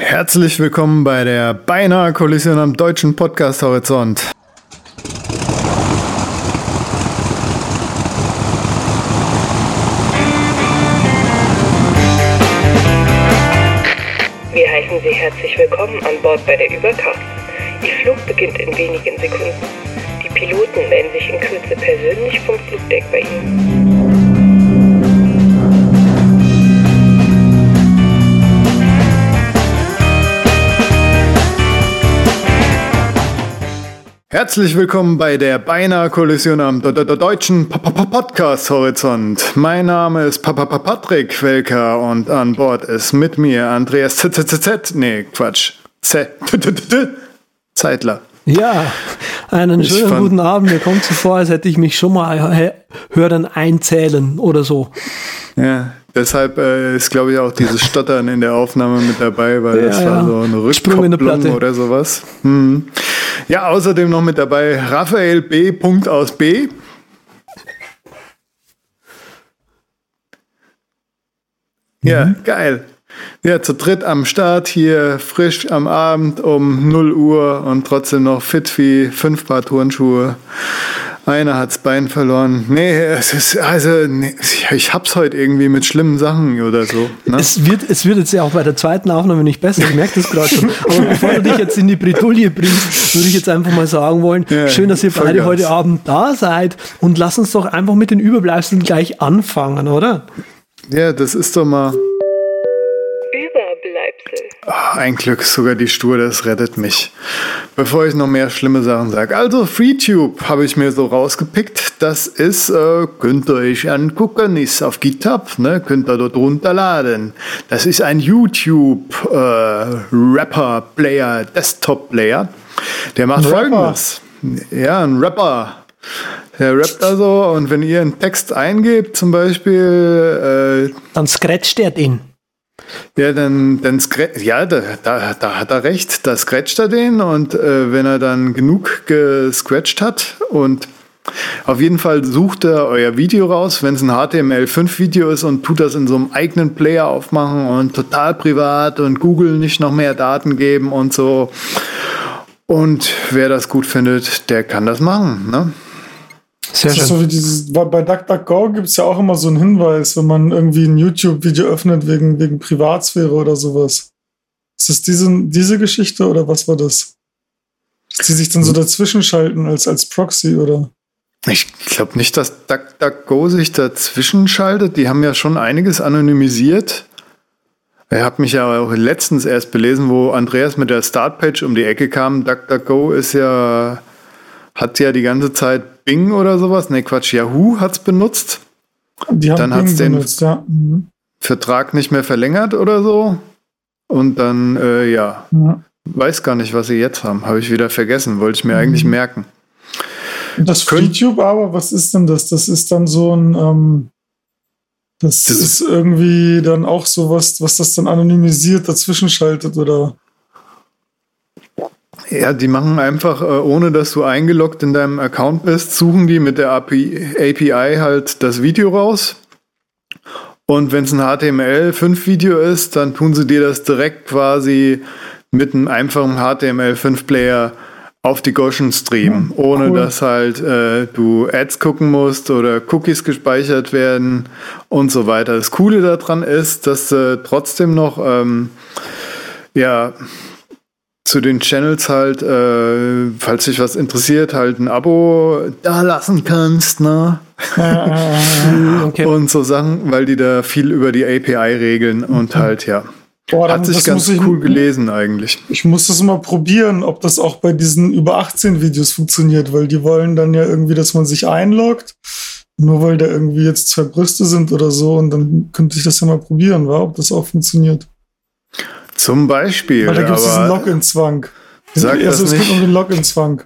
Herzlich willkommen bei der beinahe Kollision am deutschen Podcast Horizont. Herzlich willkommen bei der beinahe Kollision am deutschen P- P- Podcast Horizont. Mein Name ist Papa Patrick Welker und an Bord ist mit mir Andreas Z Z Z Z nee Quatsch Z Zeitler. Ja, einen schönen guten Abend. Mir kommt so vor, als hätte ich mich schon mal hören einzählen oder so. Ja, deshalb äh, ist glaube ich auch dieses Stottern in der Aufnahme mit dabei, weil Ja, das ja. war so eine Rückkopplung oder sowas. Hm. Ja, außerdem noch mit dabei Raphael B. Punkt aus B. Ja, geil. Ja, zu dritt am Start hier, frisch am Abend um 0 Uhr und trotzdem noch fit wie fünf Paar Turnschuhe. Einer hat's Bein verloren. Nee, es ist, also, nee, ich hab's heute irgendwie mit schlimmen Sachen oder so. Ne? Es wird, es wird jetzt ja auch bei der zweiten Aufnahme nicht besser, ich merke das gerade schon. Aber bevor du dich jetzt in die Bredouille bringst, würde ich jetzt einfach mal sagen wollen, Ja, schön, dass ihr beide heute Abend da seid und lass uns doch einfach mit den Überbleibseln gleich anfangen, oder? Ja, das ist doch mal. Ah, ein Glück, sogar die Stur, das rettet mich. Bevor ich noch mehr schlimme Sachen sage. Also, FreeTube habe ich mir so rausgepickt. Das ist, äh, könnt ihr euch angucken, ist auf GitHub, ne? könnt ihr dort runterladen. Das ist ein YouTube-Rapper-Player, Desktop-Player. Der macht Rapper. folgendes. Ja, ein Rapper. Der rappt also und wenn ihr einen Text eingebt, zum Beispiel, äh, Dann scratcht er den. Ja, dann, dann ja, da, da, da hat er recht, da scratcht er den und äh, wenn er dann genug gescratcht hat und auf jeden Fall sucht er euer Video raus, wenn es ein HTML5-Video ist und tut das in so einem eigenen Player aufmachen und total privat und Google nicht noch mehr Daten geben und so. Und wer das gut findet, der kann das machen. Ne? Sehr Das schön. so wie dieses, bei bei DuckDuckGo gibt es ja auch immer so einen Hinweis, wenn man irgendwie ein YouTube-Video öffnet wegen, wegen Privatsphäre oder sowas. Ist das diese, diese Geschichte oder was war das? Dass die sich dann so dazwischen schalten als, als Proxy oder? Ich glaube nicht, dass DuckDuckGo sich dazwischen schaltet. Die haben ja schon einiges anonymisiert. Ich habe mich ja auch letztens erst belesen, wo Andreas mit der Startpage um die Ecke kam. DuckDuckGo ist ja, hat ja die ganze Zeit Bing oder sowas. Ne, Quatsch, Yahoo hat's benutzt. Die haben Dann hat's Bing den- benutzt, ja. Mhm. Vertrag nicht mehr verlängert oder so. Und dann, äh, ja, ja. weiß gar nicht, was sie jetzt haben. Habe ich wieder vergessen. Wollte ich mir eigentlich Mhm. merken. Und das Könnt- FreeTube aber, was ist denn das? Das ist dann so ein, ähm, das, Das ist irgendwie dann auch sowas, was das dann anonymisiert dazwischen schaltet oder? Ja, die machen einfach, äh, ohne dass du eingeloggt in deinem Account bist, suchen die mit der API, halt das Video raus. Und wenn es ein HTML5-Video ist, dann tun sie dir das direkt quasi mit einem einfachen HTML5-Player auf die Goshen streamen, ohne cool. dass halt äh, du Ads gucken musst oder Cookies gespeichert werden und so weiter. Das Coole daran ist, dass du trotzdem noch ähm, ja zu den Channels halt, äh, falls dich was interessiert, halt ein Abo da lassen kannst, ne? Mhm, Okay. Und so Sachen, weil die da viel über die API regeln und halt, ja. Boah, dann- Hat sich ganz ich- cool gelesen eigentlich. Ich muss das mal probieren, ob das auch bei diesen über 18 Videos funktioniert, weil die wollen dann ja irgendwie, dass man sich einloggt. Nur weil da irgendwie jetzt zwei Brüste sind oder so und dann könnte ich das ja mal probieren, wa? ob das auch funktioniert. Zum Beispiel, Weil da gibt es diesen aber Login-Zwang. Sag also das es geht nicht. um den Login-Zwang.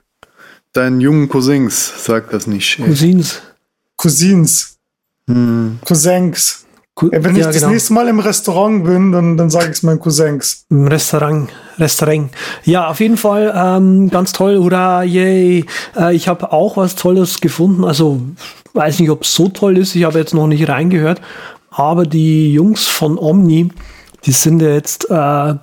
deinen jungen Cousins sagt das nicht. ey. Cousins. Cousins, Hm. Cousins. Cou- Ey, wenn ich ja, das genau. nächste Mal im Restaurant bin, dann, dann sage ich es meinen Cousins. Im Restaurant. Restaurant. Ja, auf jeden Fall ähm, ganz toll. Hurra, yay. Äh, ich habe auch was Tolles gefunden. Also weiß nicht, ob es so toll ist. Ich habe jetzt noch nicht reingehört. Aber die Jungs von Omni, die sind ja jetzt äh,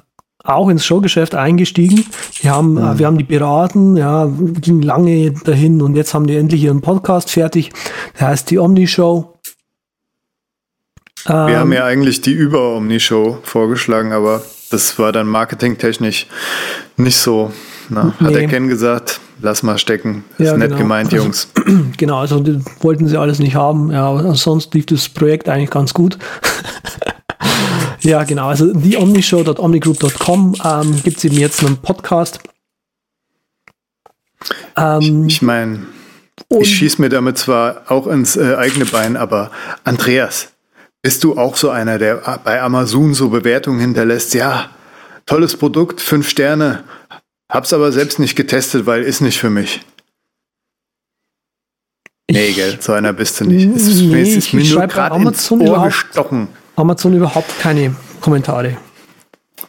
auch ins Showgeschäft eingestiegen. Wir haben, mhm. wir haben die beraten, ja, ging lange dahin und jetzt haben die endlich ihren Podcast fertig. Der heißt die Omni Show. Wir ähm, haben ja eigentlich die Über-Omni-Show vorgeschlagen, aber das war dann marketingtechnisch nicht so. Na, hat nee. der Ken gesagt, lass mal stecken. Ist ja, nett genau. gemeint, also, Jungs. Genau, also wollten sie alles nicht haben. Ja, sonst lief das Projekt eigentlich ganz gut. Ja, genau. Also die omnishow.omnigroup.com ähm, gibt es eben jetzt einen Podcast. Ähm, ich, meine, ich schieße mir damit zwar auch ins äh, eigene Bein, aber Andreas, bist du auch so einer, der bei Amazon so Bewertungen hinterlässt? Ja, tolles Produkt, fünf Sterne. Hab's aber selbst nicht getestet, weil ist nicht für mich. Nee, gell, so einer bist du nicht. Es ist, nee, es ist mir nur gerade ins Ohr gestochen. Amazon überhaupt keine Kommentare.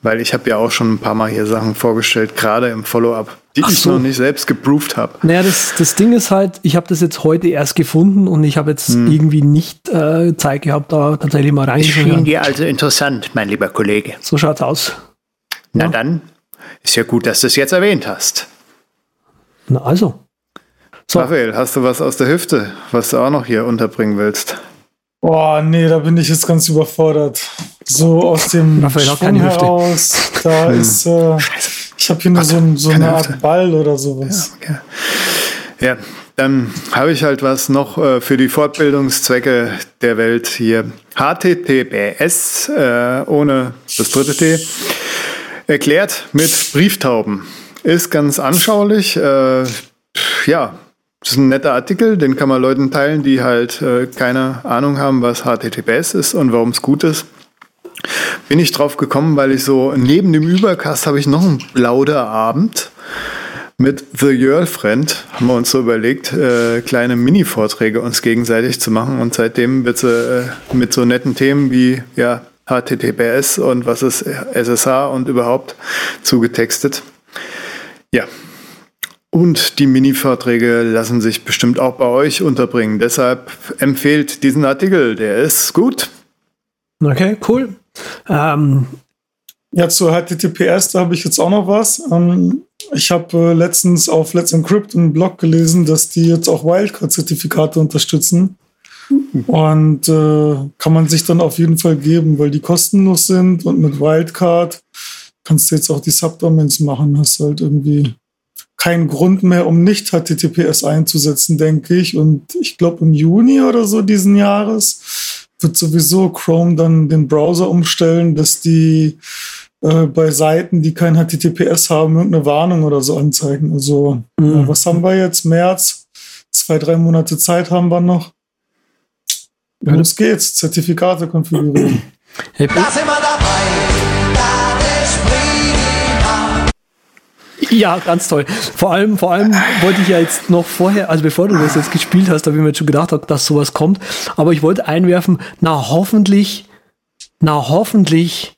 Weil ich habe ja auch schon ein paar Mal hier Sachen vorgestellt, gerade im Follow-up, die Ach ich so. noch nicht selbst geproved habe. Naja, das, das Ding ist halt, ich habe das jetzt heute erst gefunden und ich habe jetzt hm. irgendwie nicht äh, Zeit gehabt, da tatsächlich mal reinzuschauen. Das schien dir also interessant, mein lieber Kollege. So schaut's aus. Na ja. dann, ist ja gut, dass du es jetzt erwähnt hast. Na also. So. Raphael, hast du was aus der Hüfte, was du auch noch hier unterbringen willst? Boah, nee, da bin ich jetzt ganz überfordert. So aus dem Schwung heraus, da hm. ist, äh, ich habe hier nur so, so eine Art Hüfte. Ball oder sowas. Ja, okay. ja dann habe ich halt was noch äh, für die Fortbildungszwecke der Welt hier. HTTPS äh, ohne das dritte T erklärt mit Brieftauben. Ist ganz anschaulich. Äh, ja, das ist ein netter Artikel, den kann man Leuten teilen, die halt äh, keine Ahnung haben, was HTTPS ist und warum es gut ist. Bin ich drauf gekommen, weil ich so neben dem Übercast habe ich noch einen Plauderabend mit The Girlfriend. Haben wir uns so überlegt, äh, kleine Mini-Vorträge uns gegenseitig zu machen und seitdem wird sie äh, mit so netten Themen wie ja, HTTPS und was ist SSH und überhaupt zugetextet. Ja, und die Mini-Vorträge lassen sich bestimmt auch bei euch unterbringen. Deshalb empfehlt diesen Artikel, der ist gut. Okay, cool. Ähm, ja, zu HTTPS, da habe ich jetzt auch noch was. Ähm, ich habe äh, letztens auf Let's Encrypt einen Blog gelesen, dass die jetzt auch Wildcard-Zertifikate unterstützen. Und äh, kann man sich dann auf jeden Fall geben, weil die kostenlos sind und mit Wildcard kannst du jetzt auch die Subdomains machen. Hast halt irgendwie keinen Grund mehr, um nicht HTTPS einzusetzen, denke ich. Und ich glaube, im Juni oder so diesen Jahres wird sowieso Chrome dann den Browser umstellen, dass die äh, bei Seiten, die kein HTTPS haben, irgendeine Warnung oder so anzeigen. Also, mhm. ja, was haben wir jetzt? März? Zwei, drei Monate Zeit haben wir noch. Los geht's. Zertifikate konfigurieren. Hey, da sind wir dabei. Ja, ganz toll. Vor allem, vor allem wollte ich ja jetzt noch vorher, also bevor du das jetzt gespielt hast, habe ich mir jetzt schon gedacht, dass sowas kommt. Aber ich wollte einwerfen, na hoffentlich, na hoffentlich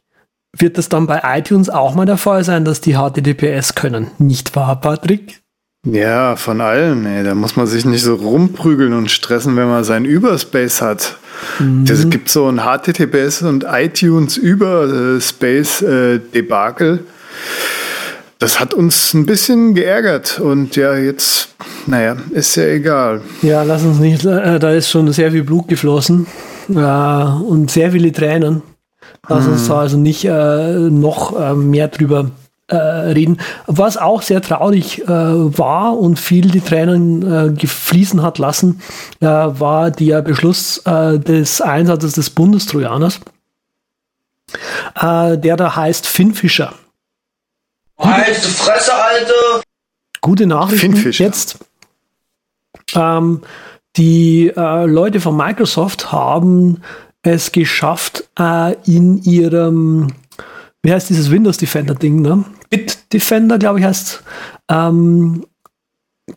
wird das dann bei iTunes auch mal der Fall sein, dass die HTTPS können. Nicht wahr, Patrick? Ja, von allen. Ey. Da muss man sich nicht so rumprügeln und stressen, wenn man seinen Überspace hat. Mhm. Es gibt so ein HTTPS und iTunes Überspace äh, Debakel das hat uns ein bisschen geärgert und ja, jetzt, naja, ist ja egal. Ja, lass uns nicht, äh, da ist schon sehr viel Blut geflossen äh, und sehr viele Tränen. Lass hm. uns da also nicht äh, noch mehr drüber reden. Was auch sehr traurig war und viel die Tränen gefließen hat lassen, war der Beschluss des Einsatzes des Bundestrojaners, der da heißt Finnfischer. Halt die Fresse, Alter! Gute Nachrichten jetzt. Ähm, die äh, Leute von Microsoft haben es geschafft, äh, in ihrem, wie heißt dieses Windows Defender Ding, ne? Bit Defender, glaube ich, heißt, ähm,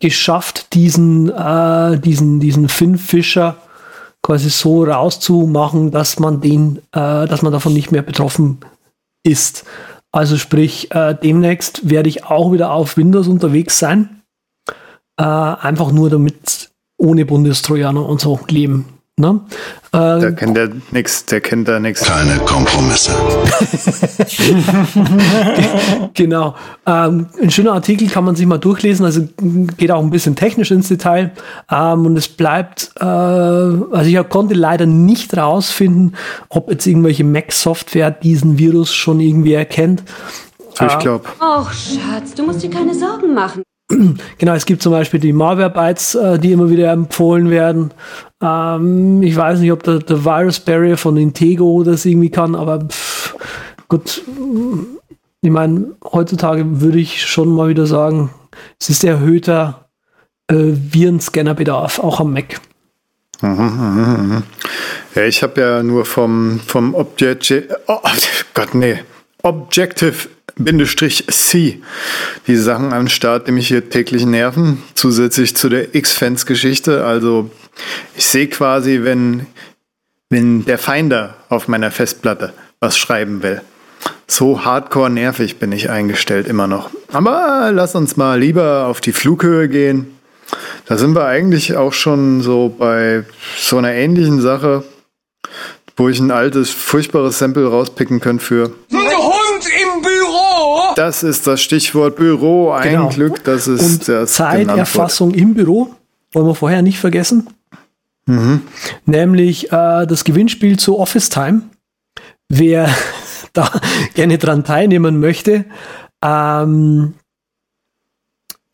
geschafft, diesen, äh, diesen, diesen Finn Fischer quasi so rauszumachen, dass man den, äh, dass man davon nicht mehr betroffen ist. Also sprich, äh, demnächst werde ich auch wieder auf Windows unterwegs sein. Äh, einfach nur damit ohne Bundestrojaner und so leben Ne? Äh, der kennt ja nichts, der kennt da nichts. Keine Kompromisse. genau. Ähm, ein schöner Artikel kann man sich mal durchlesen, also geht auch ein bisschen technisch ins Detail. Ähm, und es bleibt, äh, also ich konnte leider nicht rausfinden, ob jetzt irgendwelche Mac-Software diesen Virus schon irgendwie erkennt. Ich glaube. Ach, Schatz, du musst dir keine Sorgen machen. Genau, es gibt zum Beispiel die Malware-Bytes, äh, die immer wieder empfohlen werden. Ähm, ich weiß nicht, ob der, der Virus Barrier von Intego das irgendwie kann, aber pff, gut. Ich meine, heutzutage würde ich schon mal wieder sagen, es ist erhöhter äh, Virenscannerbedarf, auch am Mac. Ja, ich habe ja nur vom, vom Object, oh, Gott, nee, Objective C die Sachen am Start, die mich hier täglich nerven, zusätzlich zu der X-Fans-Geschichte. Also ich sehe quasi, wenn, wenn der Finder auf meiner Festplatte was schreiben will. So hardcore nervig bin ich eingestellt immer noch. Aber lass uns mal lieber auf die Flughöhe gehen. Da sind wir eigentlich auch schon so bei so einer ähnlichen Sache, wo ich ein altes, furchtbares Sample rauspicken könnte für. Das ist das Stichwort Büro. Ein genau. Glück, das ist Und das Zeiterfassung im Büro. Wollen wir vorher nicht vergessen. Mhm. Nämlich äh, das Gewinnspiel zu Office Time. Wer da gerne dran teilnehmen möchte, ähm,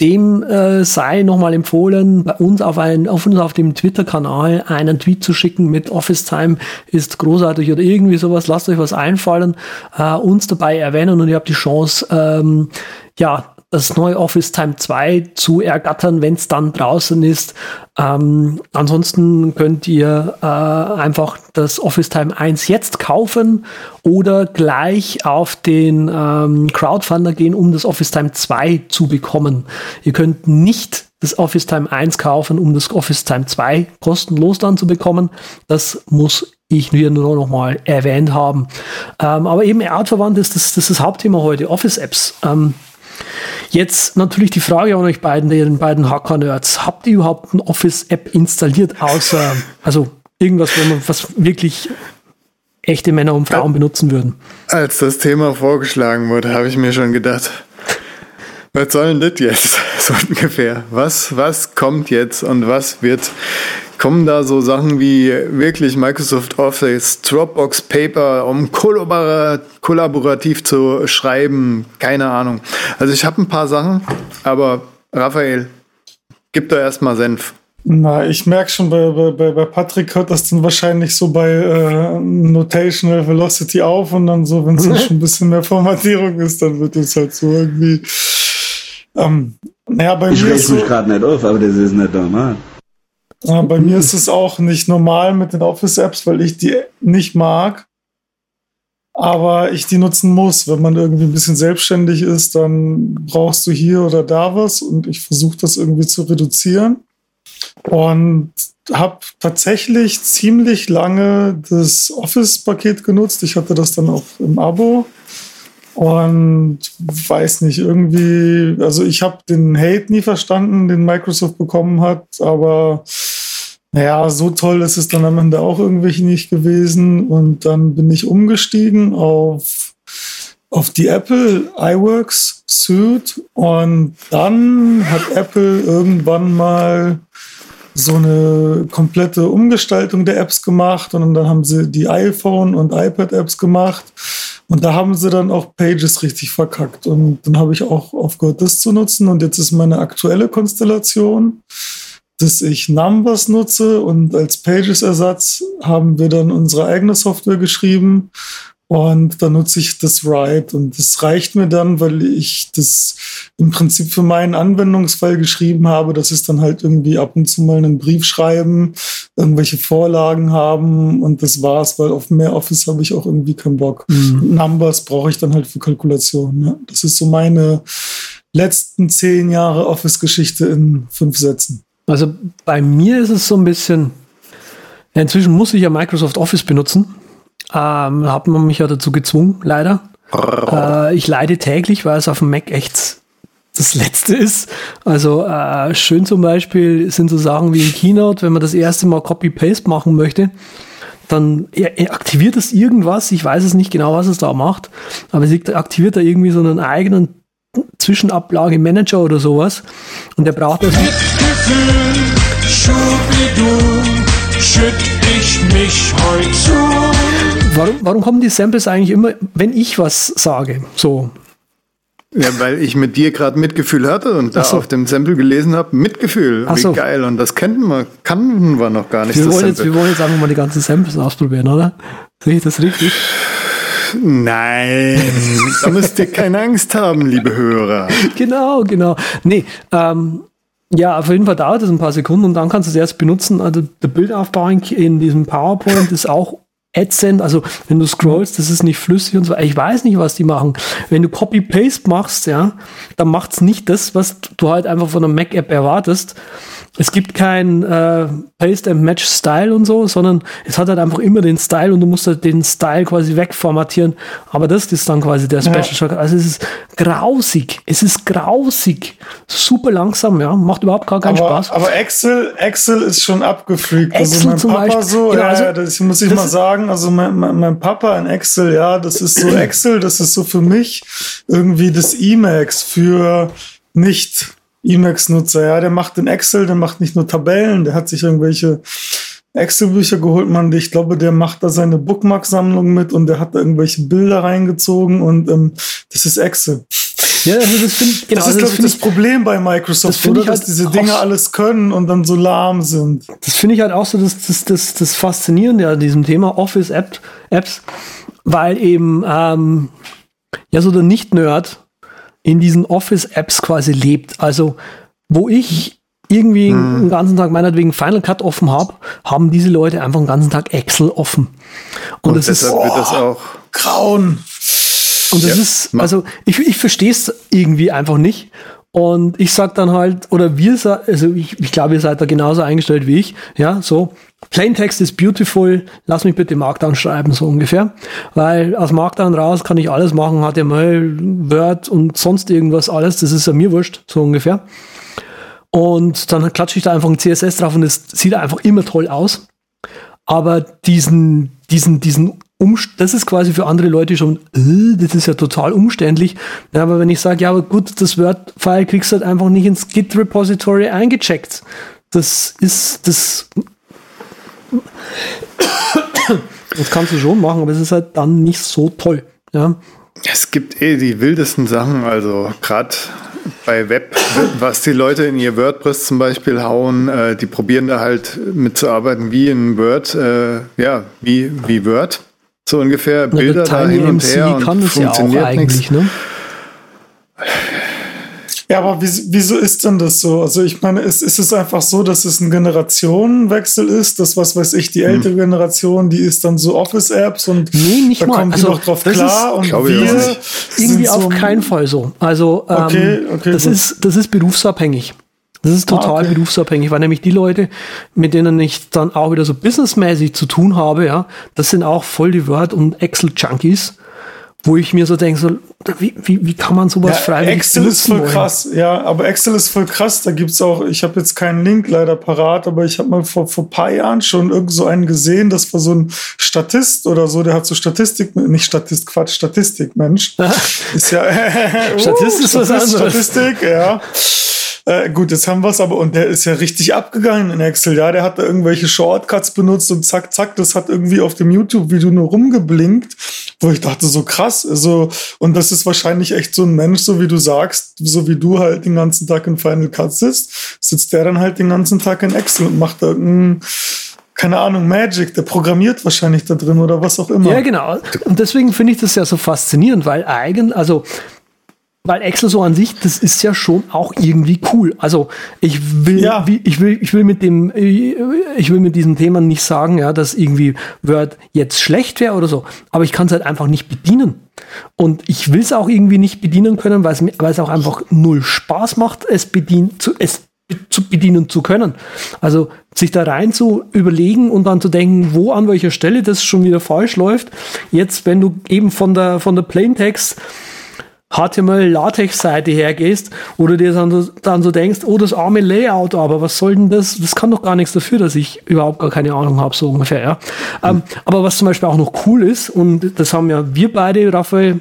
dem äh, sei nochmal empfohlen, bei uns auf, ein, auf uns auf dem Twitter-Kanal einen Tweet zu schicken mit Office Time ist großartig oder irgendwie sowas. Lasst euch was einfallen, äh, uns dabei erwähnen und ihr habt die Chance, ähm, ja, das neue Office Time 2 zu ergattern, wenn es dann draußen ist. Ähm, ansonsten könnt ihr äh, einfach das Office Time 1 jetzt kaufen oder gleich auf den ähm, Crowdfunder gehen, um das Office Time 2 zu bekommen. Ihr könnt nicht das Office Time 1 kaufen, um das Office Time 2 kostenlos dann zu bekommen. Das muss ich hier nur noch mal erwähnt haben. Ähm, aber eben artverwandt ist das, das ist das Hauptthema heute, Office-Apps. Jetzt natürlich die Frage an euch beiden, den beiden Hacker-Nerds. Habt ihr überhaupt eine Office-App installiert, außer, also irgendwas, wo man, was wirklich echte Männer und Frauen benutzen würden? Als das Thema vorgeschlagen wurde, habe ich mir schon gedacht, was soll denn das jetzt? So ungefähr. Was, was kommt jetzt und was wird kommen da so Sachen wie wirklich Microsoft Office, Dropbox Paper, um kollaborativ zu schreiben? Keine Ahnung. Also ich habe ein paar Sachen, aber Raphael, gib da erstmal Senf. Na, ich merke schon, bei, bei, bei Patrick hört das dann wahrscheinlich so bei äh, Notational Velocity auf und dann so, wenn es mhm. schon ein bisschen mehr Formatierung ist, dann wird es halt so irgendwie. Ähm, naja, bei ich mir rechne mich so, gerade nicht auf, aber das ist nicht normal. Ja, bei mir ist es auch nicht normal mit den Office-Apps, weil ich die nicht mag. Aber ich die nutzen muss. Wenn man irgendwie ein bisschen selbstständig ist, dann brauchst du hier oder da was und ich versuche das irgendwie zu reduzieren. Und habe tatsächlich ziemlich lange das Office-Paket genutzt. Ich hatte das dann auch im Abo. Und weiß nicht, irgendwie, also ich habe den Hate nie verstanden, den Microsoft bekommen hat, aber naja, so toll ist es dann am Ende auch irgendwie nicht gewesen. Und dann bin ich umgestiegen auf, auf die Apple iWorks Suite. Und dann hat Apple irgendwann mal so eine komplette Umgestaltung der Apps gemacht. Und dann haben sie die iPhone und iPad-Apps gemacht. Und da haben sie dann auch Pages richtig verkackt. Und dann habe ich auch aufgehört, das zu nutzen. Und jetzt ist meine aktuelle Konstellation dass ich Numbers nutze und als Pages-Ersatz haben wir dann unsere eigene Software geschrieben und dann nutze ich das Write und das reicht mir dann, weil ich das im Prinzip für meinen Anwendungsfall geschrieben habe. Das ist dann halt irgendwie ab und zu mal einen Brief schreiben, irgendwelche Vorlagen haben und das war's, weil auf mehr Office habe ich auch irgendwie keinen Bock. Mhm. Numbers brauche ich dann halt für Kalkulation. Ja. Das ist so meine letzten zehn Jahre Office-Geschichte in fünf Sätzen. Also bei mir ist es so ein bisschen, ja, inzwischen muss ich ja Microsoft Office benutzen. Ähm, hat man mich ja dazu gezwungen, leider. äh, ich leide täglich, weil es auf dem Mac echt das Letzte ist. Also äh, schön zum Beispiel sind so Sachen wie in Keynote, wenn man das erste Mal Copy-Paste machen möchte, dann er, er aktiviert es irgendwas. Ich weiß es nicht genau, was es da macht, aber es aktiviert da irgendwie so einen eigenen Zwischenablage-Manager oder sowas. Und der braucht das. schütt ich mich heute zu. Warum, warum kommen die Samples eigentlich immer, wenn ich was sage? So, ja, weil ich mit dir gerade Mitgefühl hatte und da so. auf dem Sample gelesen habe, Mitgefühl, Ach wie so. geil. Und das kennen wir, kannten wir noch gar nicht. Wir, wollen jetzt, wir wollen jetzt einfach mal die ganzen Samples ausprobieren, oder? Sehe ich das richtig? Nein, da müsst ihr keine Angst haben, liebe Hörer. Genau, genau. Nee, ähm, ja, auf jeden Fall dauert es ein paar Sekunden und dann kannst du es erst benutzen. Also der Bildaufbau in diesem PowerPoint ist auch ätzend. Also wenn du scrollst, das ist nicht flüssig und so. Ich weiß nicht, was die machen. Wenn du Copy-Paste machst, ja, dann macht's nicht das, was du halt einfach von einer Mac-App erwartest. Es gibt kein äh, Paste and Match Style und so, sondern es hat halt einfach immer den Style und du musst halt den Style quasi wegformatieren. Aber das ist dann quasi der Special Shock. Also es ist grausig. Es ist grausig. Super langsam, ja. Macht überhaupt gar keinen aber, Spaß. Aber Excel, Excel ist schon abgefreakt. Also Excel also mein Papa Beispiel, so, genau, also, ja, das muss ich mal sagen. Also mein, mein, mein Papa in Excel, ja, das ist so Excel, das ist so für mich irgendwie das Emacs für nicht Emacs-Nutzer, ja, der macht in Excel, der macht nicht nur Tabellen, der hat sich irgendwelche Excel-Bücher geholt, man. Ich glaube, der macht da seine Bookmark-Sammlung mit und der hat da irgendwelche Bilder reingezogen und ähm, das ist Excel. Ja, also das, find, genau, das ist, glaube ich, das Problem bei Microsoft, das oder? Halt dass diese Dinge alles können und dann so lahm sind. Das finde ich halt auch so das, das, das, das Faszinierende an diesem Thema Office-Apps, weil eben ähm, ja so der Nicht-Nerd in diesen Office-Apps quasi lebt. Also, wo ich irgendwie hm. den ganzen Tag meinetwegen Final Cut offen habe, haben diese Leute einfach den ganzen Tag Excel offen. Und, Und das deshalb ist, wird das auch grauen. Und das ja, ist, also ich, ich verstehe es irgendwie einfach nicht. Und ich sag dann halt, oder wir, also ich, ich glaube, ihr seid da genauso eingestellt wie ich, ja, so, Plaintext ist beautiful, lass mich bitte Markdown schreiben, so ungefähr. Weil aus Markdown raus kann ich alles machen, HTML, Word und sonst irgendwas alles, das ist ja mir wurscht, so ungefähr. Und dann klatsche ich da einfach ein CSS drauf und es sieht einfach immer toll aus. Aber diesen, diesen, diesen das ist quasi für andere Leute schon, äh, das ist ja total umständlich. Ja, aber wenn ich sage, ja, aber gut, das Word-File kriegst du halt einfach nicht ins Git-Repository eingecheckt. Das ist, das, das kannst du schon machen, aber es ist halt dann nicht so toll. Ja. Es gibt eh die wildesten Sachen, also gerade bei Web, was die Leute in ihr WordPress zum Beispiel hauen, äh, die probieren da halt mitzuarbeiten wie in Word, äh, ja, wie, wie Word. So ungefähr Bilder da hin und her und funktioniert ja nichts. Ne? Ja, aber wieso ist denn das so? Also ich meine, ist, ist es einfach so, dass es ein Generationenwechsel ist? Das, was weiß ich, die hm. ältere hm. Generation, die ist dann so Office-Apps und nee, nicht da mal. kommen also, die noch drauf klar. und wir irgendwie auf keinen Fall so. Also ähm, okay, okay, das, ist, das ist berufsabhängig. Das ist total ah, okay. berufsabhängig, weil nämlich die Leute, mit denen ich dann auch wieder so businessmäßig zu tun habe, ja, das sind auch voll die Word- und Excel-Junkies, wo ich mir so denke, so, wie, wie, wie kann man sowas ja, freiwillig Excel ist voll wollen? krass, ja, aber Excel ist voll krass. Da gibt's auch, ich habe jetzt keinen Link leider parat, aber ich habe mal vor, vor paar Jahren schon irgend so einen gesehen, das war so ein Statist oder so, der hat so Statistik, nicht Statist, Quatsch, Statistik, Mensch. ist ja, Statist ist was anderes. Statistik, ja. Äh, gut, jetzt haben wir es aber, und der ist ja richtig abgegangen in Excel, ja, der hat da irgendwelche Shortcuts benutzt und zack, zack, das hat irgendwie auf dem YouTube-Video nur rumgeblinkt, wo ich dachte, so krass, also, und das ist wahrscheinlich echt so ein Mensch, so wie du sagst, so wie du halt den ganzen Tag in Final Cut sitzt, sitzt der dann halt den ganzen Tag in Excel und macht da irgendein keine Ahnung, Magic, der programmiert wahrscheinlich da drin oder was auch immer. Ja, genau. Und deswegen finde ich das ja so faszinierend, weil eigen, also weil Excel so an sich, das ist ja schon auch irgendwie cool. Also ich will, ja. ich will, ich will mit dem, ich will mit diesem Thema nicht sagen, ja, dass irgendwie Word jetzt schlecht wäre oder so. Aber ich kann es halt einfach nicht bedienen. Und ich will es auch irgendwie nicht bedienen können, weil es mir, weil es auch einfach null Spaß macht, es bedienen zu, es zu bedienen zu können. Also sich da rein zu überlegen und dann zu denken, wo an welcher Stelle das schon wieder falsch läuft. Jetzt, wenn du eben von der, von der Plaintext HTML-Latex-Seite hergehst oder dir dann so, dann so denkst, oh, das arme Layout, aber was soll denn das? Das kann doch gar nichts dafür, dass ich überhaupt gar keine Ahnung habe, so ungefähr, ja. Mhm. Ähm, aber was zum Beispiel auch noch cool ist, und das haben ja wir beide, Raphael,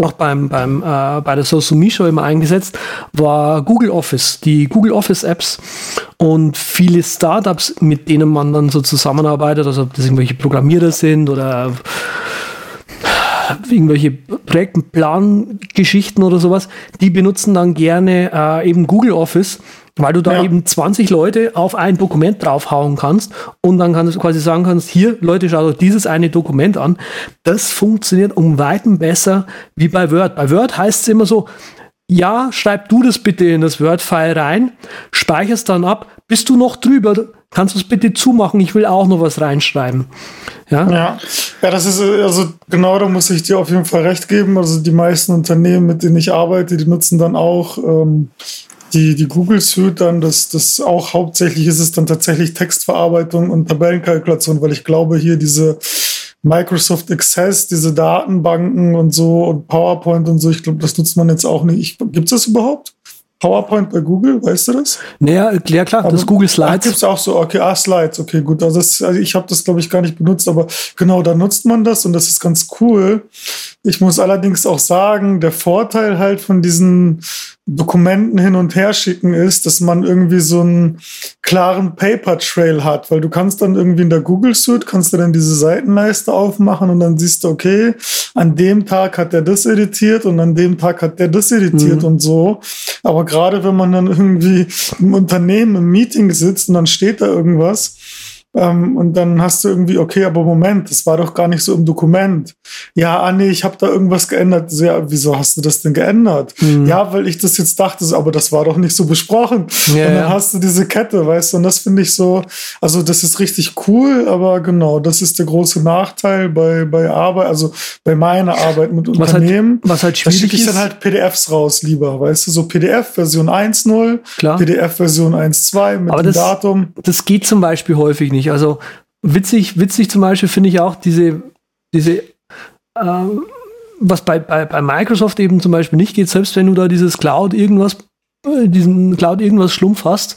auch beim, beim, äh, bei der Social Me Show immer eingesetzt, war Google Office, die Google Office Apps und viele Startups, mit denen man dann so zusammenarbeitet, also ob das irgendwelche Programmierer sind oder irgendwelche Projektplangeschichten oder sowas, die benutzen dann gerne äh, eben Google Office, weil du da ja. eben 20 Leute auf ein Dokument draufhauen kannst und dann kannst du quasi sagen kannst, hier Leute, schaut euch dieses eine Dokument an. Das funktioniert um Weitem besser wie bei Word. Bei Word heißt es immer so, ja, schreib du das bitte in das Word-File rein, speicherst dann ab, bist du noch drüber, kannst du es bitte zumachen, ich will auch noch was reinschreiben. Ja? ja, ja, das ist also genau, da muss ich dir auf jeden Fall recht geben. Also die meisten Unternehmen, mit denen ich arbeite, die nutzen dann auch ähm, die, die Google Suite dann, das, das auch hauptsächlich ist es dann tatsächlich Textverarbeitung und Tabellenkalkulation, weil ich glaube, hier diese Microsoft Access, diese Datenbanken und so und PowerPoint und so, ich glaube, das nutzt man jetzt auch nicht. Gibt es das überhaupt? PowerPoint bei Google, weißt du das? Naja, ja klar, aber, das Google Slides. Gibt es auch so, okay, ah, Slides, okay, gut. Also, das, also ich habe das, glaube ich, gar nicht benutzt, aber genau, da nutzt man das und das ist ganz cool. Ich muss allerdings auch sagen, der Vorteil halt von diesen Dokumenten hin und her schicken ist, dass man irgendwie so einen klaren Paper Trail hat, weil du kannst dann irgendwie in der Google Suite kannst du dann diese Seitenleiste aufmachen und dann siehst du, okay, an dem Tag hat der das editiert und an dem Tag hat der das editiert mhm. und so. Aber gerade wenn man dann irgendwie im Unternehmen im Meeting sitzt und dann steht da irgendwas, ähm, und dann hast du irgendwie, okay, aber Moment, das war doch gar nicht so im Dokument. Ja, ah nee, ich habe da irgendwas geändert. So, ja, wieso hast du das denn geändert? Mhm. Ja, weil ich das jetzt dachte, aber das war doch nicht so besprochen. Ja, und dann ja. hast du diese Kette, weißt du, und das finde ich so, also das ist richtig cool, aber genau, das ist der große Nachteil bei, bei Arbeit, also bei meiner Arbeit mit was halt- Unternehmen. Halt, was halt schwierig da schicke ich dann halt PDFs raus lieber, weißt du, so PDF Version 1.0, PDF Version 1.2 mit aber dem das, Datum. Das geht zum Beispiel häufig nicht nicht. Also witzig, witzig zum Beispiel finde ich auch diese, diese äh, was bei, bei, bei Microsoft eben zum Beispiel nicht geht, selbst wenn du da dieses Cloud irgendwas, äh, diesen Cloud irgendwas Schlumpf hast,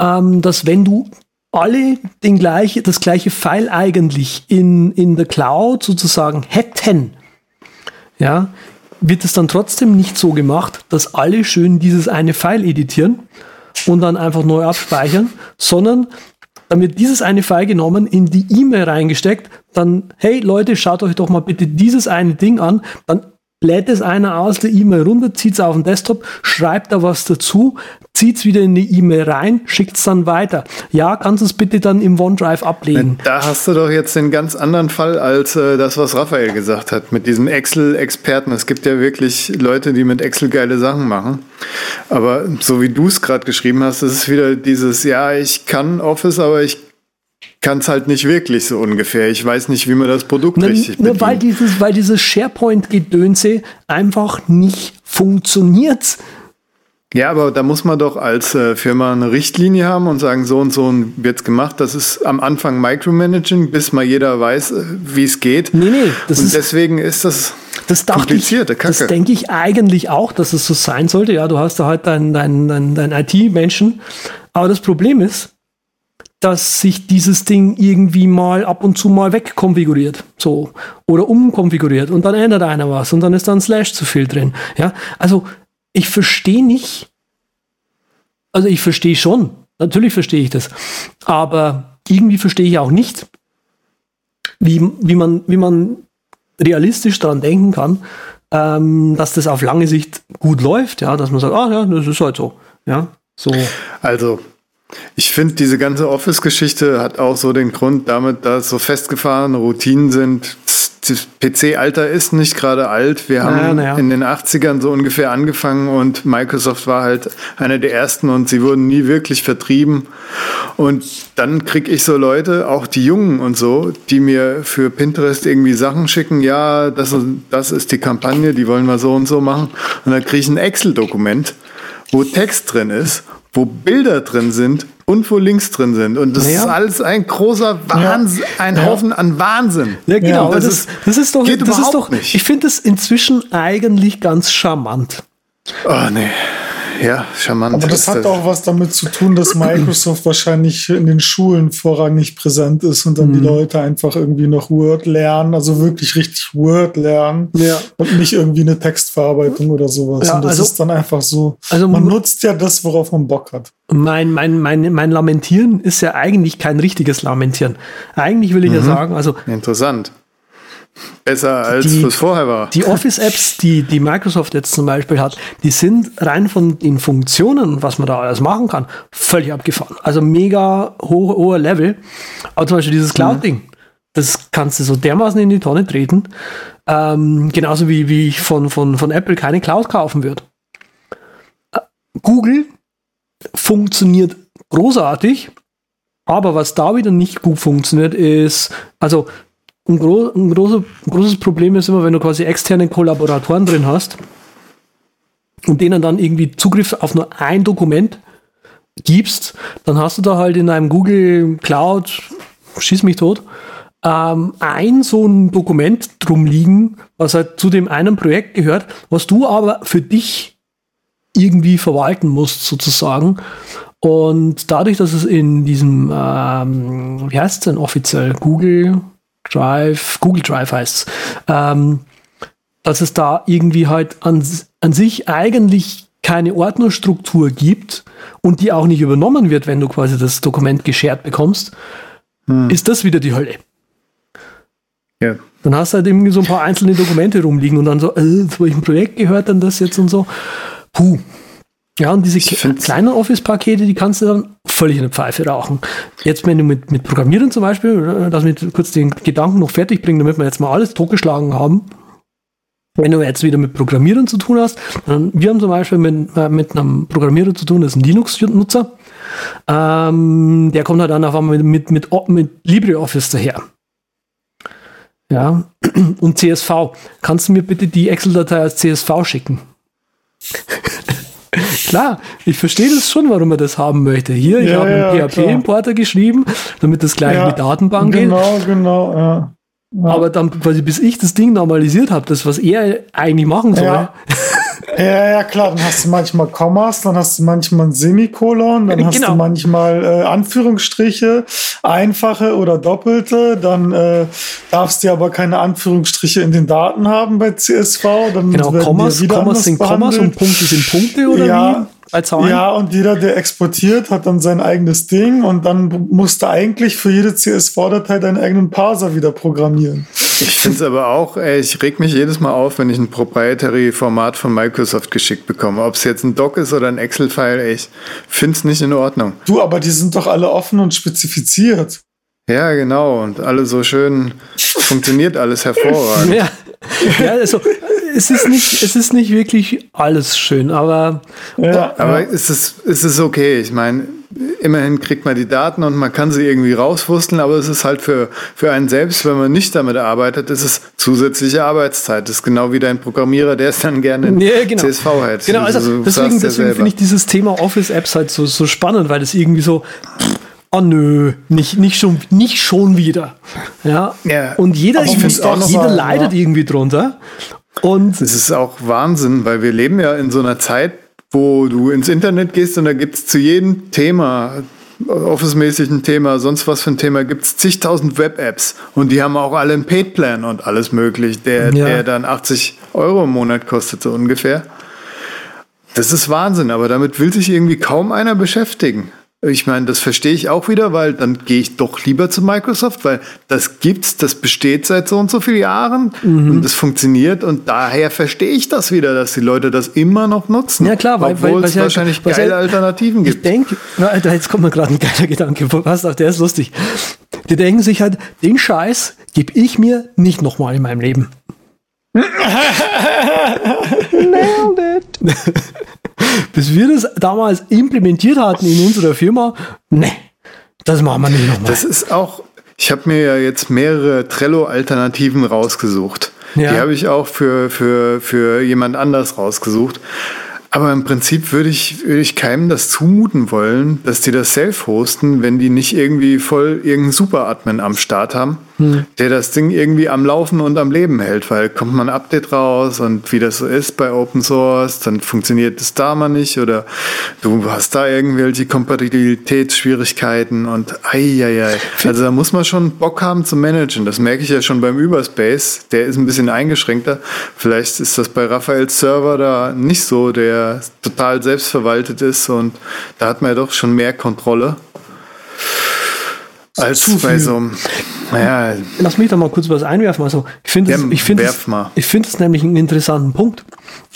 ähm, dass wenn du alle den gleiche, das gleiche File eigentlich in, in der Cloud sozusagen hätten, ja, wird es dann trotzdem nicht so gemacht, dass alle schön dieses eine File editieren und dann einfach neu abspeichern, sondern dann wird dieses eine File genommen, in die E-Mail reingesteckt, dann, hey Leute, schaut euch doch mal bitte dieses eine Ding an, dann lädt es einer aus der E-Mail runter, zieht es auf den Desktop, schreibt da was dazu, zieht es wieder in die E-Mail rein, schickt es dann weiter. Ja, kannst du es bitte dann im OneDrive ablegen. Da hast du doch jetzt den ganz anderen Fall als äh, das, was Raphael gesagt hat, mit diesen Excel-Experten. Es gibt ja wirklich Leute, die mit Excel geile Sachen machen. Aber so wie du es gerade geschrieben hast, ist es wieder dieses, ja, ich kann Office, aber ich kann es halt nicht wirklich so ungefähr. Ich weiß nicht, wie man das Produkt ne, richtig ne, weil dieses, weil dieses SharePoint-Gedönse einfach nicht funktioniert. Ja, aber da muss man doch als äh, Firma eine Richtlinie haben und sagen, so und so wird es gemacht. Das ist am Anfang Micromanaging, bis mal jeder weiß, äh, wie es geht. Nee, nee, das und ist, deswegen ist das, das komplizierte Kacke. Das denke ich eigentlich auch, dass es so sein sollte. Ja, du hast da halt deinen dein, dein, dein IT-Menschen. Aber das Problem ist, dass sich dieses Ding irgendwie mal ab und zu mal wegkonfiguriert, so oder umkonfiguriert und dann ändert einer was und dann ist da ein Slash zu viel drin. Ja, also ich verstehe nicht, also ich verstehe schon, natürlich verstehe ich das, aber irgendwie verstehe ich auch nicht, wie, wie, man, wie man realistisch daran denken kann, ähm, dass das auf lange Sicht gut läuft, ja, dass man sagt, ah ja, das ist halt so, ja, so. Also ich finde, diese ganze Office-Geschichte hat auch so den Grund damit, dass so festgefahrene Routinen sind. Das PC-Alter ist nicht gerade alt. Wir haben naja, naja. in den 80ern so ungefähr angefangen und Microsoft war halt einer der ersten und sie wurden nie wirklich vertrieben. Und dann kriege ich so Leute, auch die Jungen und so, die mir für Pinterest irgendwie Sachen schicken. Ja, das, das ist die Kampagne, die wollen wir so und so machen. Und dann kriege ich ein Excel-Dokument, wo Text drin ist wo Bilder drin sind, und wo Links drin sind. Und das naja. ist alles ein großer Wahnsinn, ja. ein Haufen ja. an Wahnsinn. Ja, genau. das, das, ist, das ist doch, das ist doch, nicht. ich finde das inzwischen eigentlich ganz charmant. Oh, nee. Ja, charmant. Aber das hat auch was damit zu tun, dass Microsoft wahrscheinlich in den Schulen vorrangig präsent ist und dann mhm. die Leute einfach irgendwie noch Word lernen, also wirklich richtig Word lernen ja. und nicht irgendwie eine Textverarbeitung oder sowas. Ja, und das also, ist dann einfach so. Also man nutzt ja das, worauf man Bock hat. Mein, mein, mein, mein Lamentieren ist ja eigentlich kein richtiges Lamentieren. Eigentlich will ich mhm. ja sagen, also. Interessant. Besser als die, was vorher war. Die Office-Apps, die, die Microsoft jetzt zum Beispiel hat, die sind rein von den Funktionen, was man da alles machen kann, völlig abgefahren. Also mega hohe, hoher Level. Aber zum Beispiel dieses mhm. Cloud-Ding, das kannst du so dermaßen in die Tonne treten. Ähm, genauso wie, wie ich von, von, von Apple keine Cloud kaufen würde. Äh, Google funktioniert großartig, aber was da wieder nicht gut funktioniert, ist, also ein, gro ein, großer, ein großes Problem ist immer, wenn du quasi externe Kollaboratoren drin hast und denen dann irgendwie Zugriff auf nur ein Dokument gibst, dann hast du da halt in einem Google Cloud, schieß mich tot, ähm, ein so ein Dokument drum liegen, was halt zu dem einen Projekt gehört, was du aber für dich irgendwie verwalten musst, sozusagen. Und dadurch, dass es in diesem, ähm, wie heißt es denn offiziell, Google Drive, Google Drive heißt es, ähm, dass es da irgendwie halt an, an sich eigentlich keine Ordnerstruktur gibt und die auch nicht übernommen wird, wenn du quasi das Dokument geshared bekommst, hm. ist das wieder die Hölle. Ja. Dann hast du halt irgendwie so ein paar einzelne Dokumente rumliegen und dann so, äh, zu welchem Projekt gehört denn das jetzt und so. Puh, ja, und diese kleinen Office-Pakete, die kannst du dann völlig in der Pfeife rauchen. Jetzt, wenn du mit, mit Programmieren zum Beispiel, dass wir kurz den Gedanken noch fertig bringen, damit wir jetzt mal alles totgeschlagen haben. Wenn du jetzt wieder mit Programmieren zu tun hast, dann, wir haben zum Beispiel mit, äh, mit einem Programmierer zu tun, das ist ein Linux-Nutzer. Ähm, der kommt halt dann auf einmal mit, mit, mit, mit LibreOffice daher. Ja, und CSV. Kannst du mir bitte die Excel-Datei als CSV schicken? Klar, ich verstehe das schon, warum er das haben möchte. Hier, ich ja, habe einen ja, PHP-Importer geschrieben, damit das gleich ja, in die Datenbank genau, geht. Genau, genau, ja. Aber dann, quasi bis ich das Ding normalisiert habe, das, was er eigentlich machen soll. Ja. ja, klar. Dann hast du manchmal Kommas, dann hast du manchmal ein Semikolon, dann hast genau. du manchmal äh, Anführungsstriche, einfache oder doppelte. Dann äh, darfst du aber keine Anführungsstriche in den Daten haben bei CSV. Dann genau, Kommas, Kommas sind Kommas und Punkte sind Punkte oder ja, wie? Als Zahlen? Ja, und jeder, der exportiert, hat dann sein eigenes Ding und dann musst du eigentlich für jede CSV-Datei deinen eigenen Parser wieder programmieren. Ich finde es aber auch, ey, ich reg mich jedes Mal auf, wenn ich ein Proprietary-Format von Microsoft geschickt bekomme. Ob es jetzt ein Doc ist oder ein Excel-File, ich finde es nicht in Ordnung. Du, aber die sind doch alle offen und spezifiziert. Ja, genau. Und alle so schön funktioniert alles hervorragend. Ja, ja also es ist nicht, es ist nicht wirklich alles schön, aber. Ja, aber ja. es, ist, es ist okay. Ich meine, immerhin kriegt man die Daten und man kann sie irgendwie rauswursteln, aber es ist halt für, für einen selbst, wenn man nicht damit arbeitet, ist es zusätzliche Arbeitszeit. Das ist genau wie dein Programmierer, der es dann gerne in ja, genau. CSV hält. Genau, also, also deswegen, deswegen finde ich dieses Thema Office-Apps halt so, so spannend, weil das irgendwie so oh nö, nicht, nicht, schon, nicht schon wieder. Ja. ja und jeder, jeder sagen, leidet ja. irgendwie drunter. Und es ist auch Wahnsinn, weil wir leben ja in so einer Zeit, wo du ins Internet gehst und da gibt es zu jedem Thema, Office-mäßig ein Thema, sonst was für ein Thema, gibt es zigtausend Web-Apps und die haben auch alle einen Paid-Plan und alles möglich, der, ja. der dann 80 Euro im Monat kostet, so ungefähr. Das ist Wahnsinn, aber damit will sich irgendwie kaum einer beschäftigen. Ich meine, das verstehe ich auch wieder, weil dann gehe ich doch lieber zu Microsoft, weil das gibt's, das besteht seit so und so vielen Jahren mhm. und das funktioniert und daher verstehe ich das wieder, dass die Leute das immer noch nutzen. Ja klar, weil, obwohl weil, es wahrscheinlich ja, geile Alternativen gibt. Ich denke, jetzt kommt mir gerade ein geiler Gedanke, was auch der ist lustig. Die denken sich halt, den Scheiß gebe ich mir nicht nochmal in meinem Leben. Nailed it. Bis wir das damals implementiert hatten in unserer Firma, ne, das machen wir nicht nochmal. Das ist auch, ich habe mir ja jetzt mehrere Trello-Alternativen rausgesucht. Ja. Die habe ich auch für, für, für jemand anders rausgesucht. Aber im Prinzip würde ich, würde ich keinem das zumuten wollen, dass die das self hosten, wenn die nicht irgendwie voll irgendeinen Super-Admin am Start haben, hm. der das Ding irgendwie am Laufen und am Leben hält, weil kommt mal ein Update raus und wie das so ist bei Open Source, dann funktioniert das da mal nicht oder du hast da irgendwelche Kompatibilitätsschwierigkeiten und ei, Also da muss man schon Bock haben zu managen. Das merke ich ja schon beim Überspace. Der ist ein bisschen eingeschränkter. Vielleicht ist das bei Raphaels Server da nicht so, der total selbstverwaltet ist und da hat man ja doch schon mehr Kontrolle. Als bei so einem, naja. Lass mich da mal kurz was einwerfen. Also, ich finde es, ich finde es, ich finde es nämlich einen interessanten Punkt,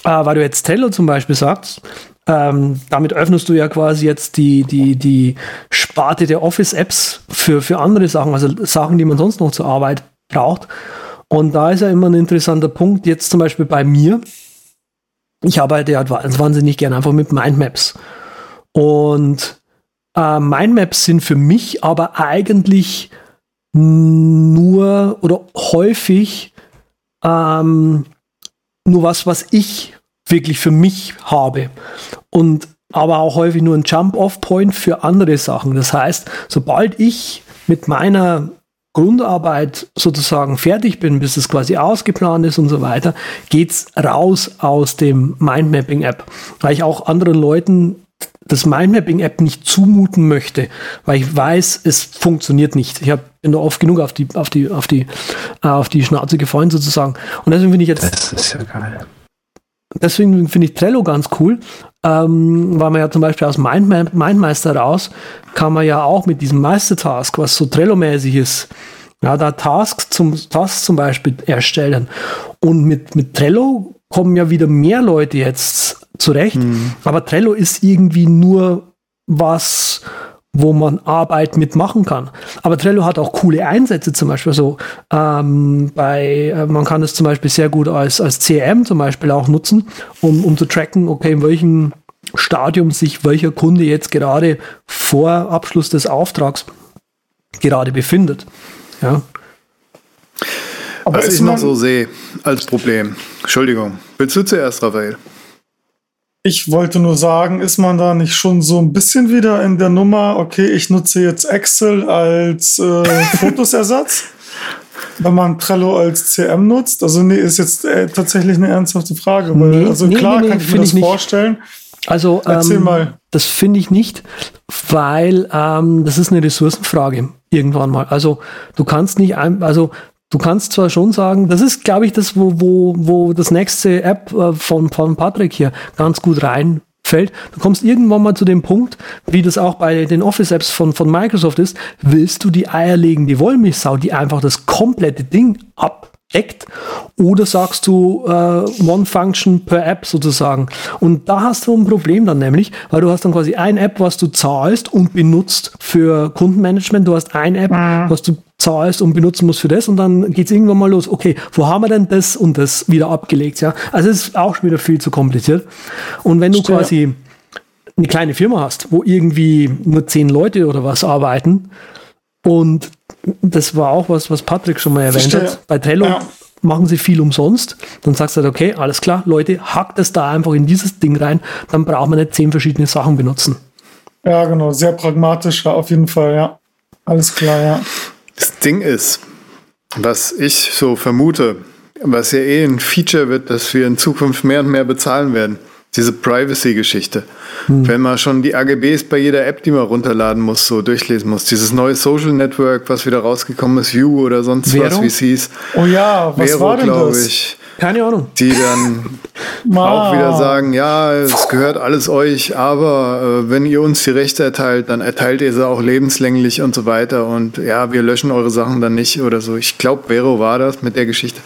äh, weil du jetzt Trello zum Beispiel sagst, ähm, damit öffnest du ja quasi jetzt die, die, die Sparte der Office-Apps für, für andere Sachen, also Sachen, die man sonst noch zur Arbeit braucht. Und da ist ja immer ein interessanter Punkt, jetzt zum Beispiel bei mir. Ich arbeite ja wahnsinnig gerne einfach mit Mindmaps. Und äh, Mindmaps sind für mich aber eigentlich nur oder häufig ähm, nur was, was ich wirklich für mich habe. Und aber auch häufig nur ein Jump-off-Point für andere Sachen. Das heißt, sobald ich mit meiner Grundarbeit sozusagen fertig bin, bis es quasi ausgeplant ist und so weiter, geht's raus aus dem Mindmapping-App. Weil ich auch anderen Leuten das Mindmapping-App nicht zumuten möchte, weil ich weiß, es funktioniert nicht. Ich hab, bin da oft genug auf die, auf die, auf die, äh, auf die Schnauze gefallen sozusagen. Und deswegen finde ich jetzt. Das ist ja geil. Deswegen finde ich Trello ganz cool, ähm, weil man ja zum Beispiel aus Mind Mindmeister raus kann man ja auch mit diesem Meistertask, was so Trello-mäßig ist, ja, da Tasks zum, Tasks zum Beispiel erstellen. Und mit, mit Trello kommen ja wieder mehr Leute jetzt zurecht. Mhm. Aber Trello ist irgendwie nur was, wo man Arbeit mitmachen kann. Aber Trello hat auch coole Einsätze, zum Beispiel so ähm, bei, äh, man kann es zum Beispiel sehr gut als, als CRM zum Beispiel auch nutzen, um, um zu tracken, okay, in welchem Stadium sich welcher Kunde jetzt gerade vor Abschluss des Auftrags gerade befindet. Ja. Aber Was ich noch so sehe als Problem. Entschuldigung. Willst du zuerst, Raphael? Ich wollte nur sagen, ist man da nicht schon so ein bisschen wieder in der Nummer, okay, ich nutze jetzt Excel als äh, Fotosersatz, wenn man Trello als CM nutzt? Also nee, ist jetzt äh, tatsächlich eine ernsthafte Frage. Weil, nee, also nee, klar nee, kann ich mir das vorstellen. Also Erzähl ähm, mal. das finde ich nicht, weil ähm, das ist eine Ressourcenfrage irgendwann mal. Also du kannst nicht, ein, also Du kannst zwar schon sagen, das ist, glaube ich, das, wo, wo, wo das nächste App äh, von, von Patrick hier ganz gut reinfällt. Du kommst irgendwann mal zu dem Punkt, wie das auch bei den Office-Apps von, von Microsoft ist, willst du die eierlegende Wollmilchsau, die einfach das komplette Ding abdeckt, oder sagst du äh, One Function per App sozusagen? Und da hast du ein Problem dann nämlich, weil du hast dann quasi ein App, was du zahlst und benutzt für Kundenmanagement, du hast ein App, mhm. was du zahlst und benutzen musst für das und dann geht es irgendwann mal los, okay, wo haben wir denn das und das wieder abgelegt, ja? Also es ist auch schon wieder viel zu kompliziert. Und wenn du Stimmt. quasi eine kleine Firma hast, wo irgendwie nur zehn Leute oder was arbeiten und das war auch was, was Patrick schon mal erwähnt Verstehe. hat, bei Trello ja. machen sie viel umsonst, dann sagst du halt, okay, alles klar, Leute, hackt das da einfach in dieses Ding rein, dann braucht man nicht zehn verschiedene Sachen benutzen. Ja, genau, sehr pragmatisch auf jeden Fall, ja. Alles klar, ja. Das Ding ist, was ich so vermute, was ja eh ein Feature wird, dass wir in Zukunft mehr und mehr bezahlen werden. Diese Privacy-Geschichte. Hm. Wenn man schon die AGBs bei jeder App, die man runterladen muss, so durchlesen muss. Dieses neue Social Network, was wieder rausgekommen ist, View oder sonst Vero? was, wie es hieß. Oh ja, was Vero, war denn das? Ich. Keine Ahnung. Die dann auch wieder sagen, ja, es gehört alles euch, aber äh, wenn ihr uns die Rechte erteilt, dann erteilt ihr sie auch lebenslänglich und so weiter. Und ja, wir löschen eure Sachen dann nicht oder so. Ich glaube, Vero war das mit der Geschichte.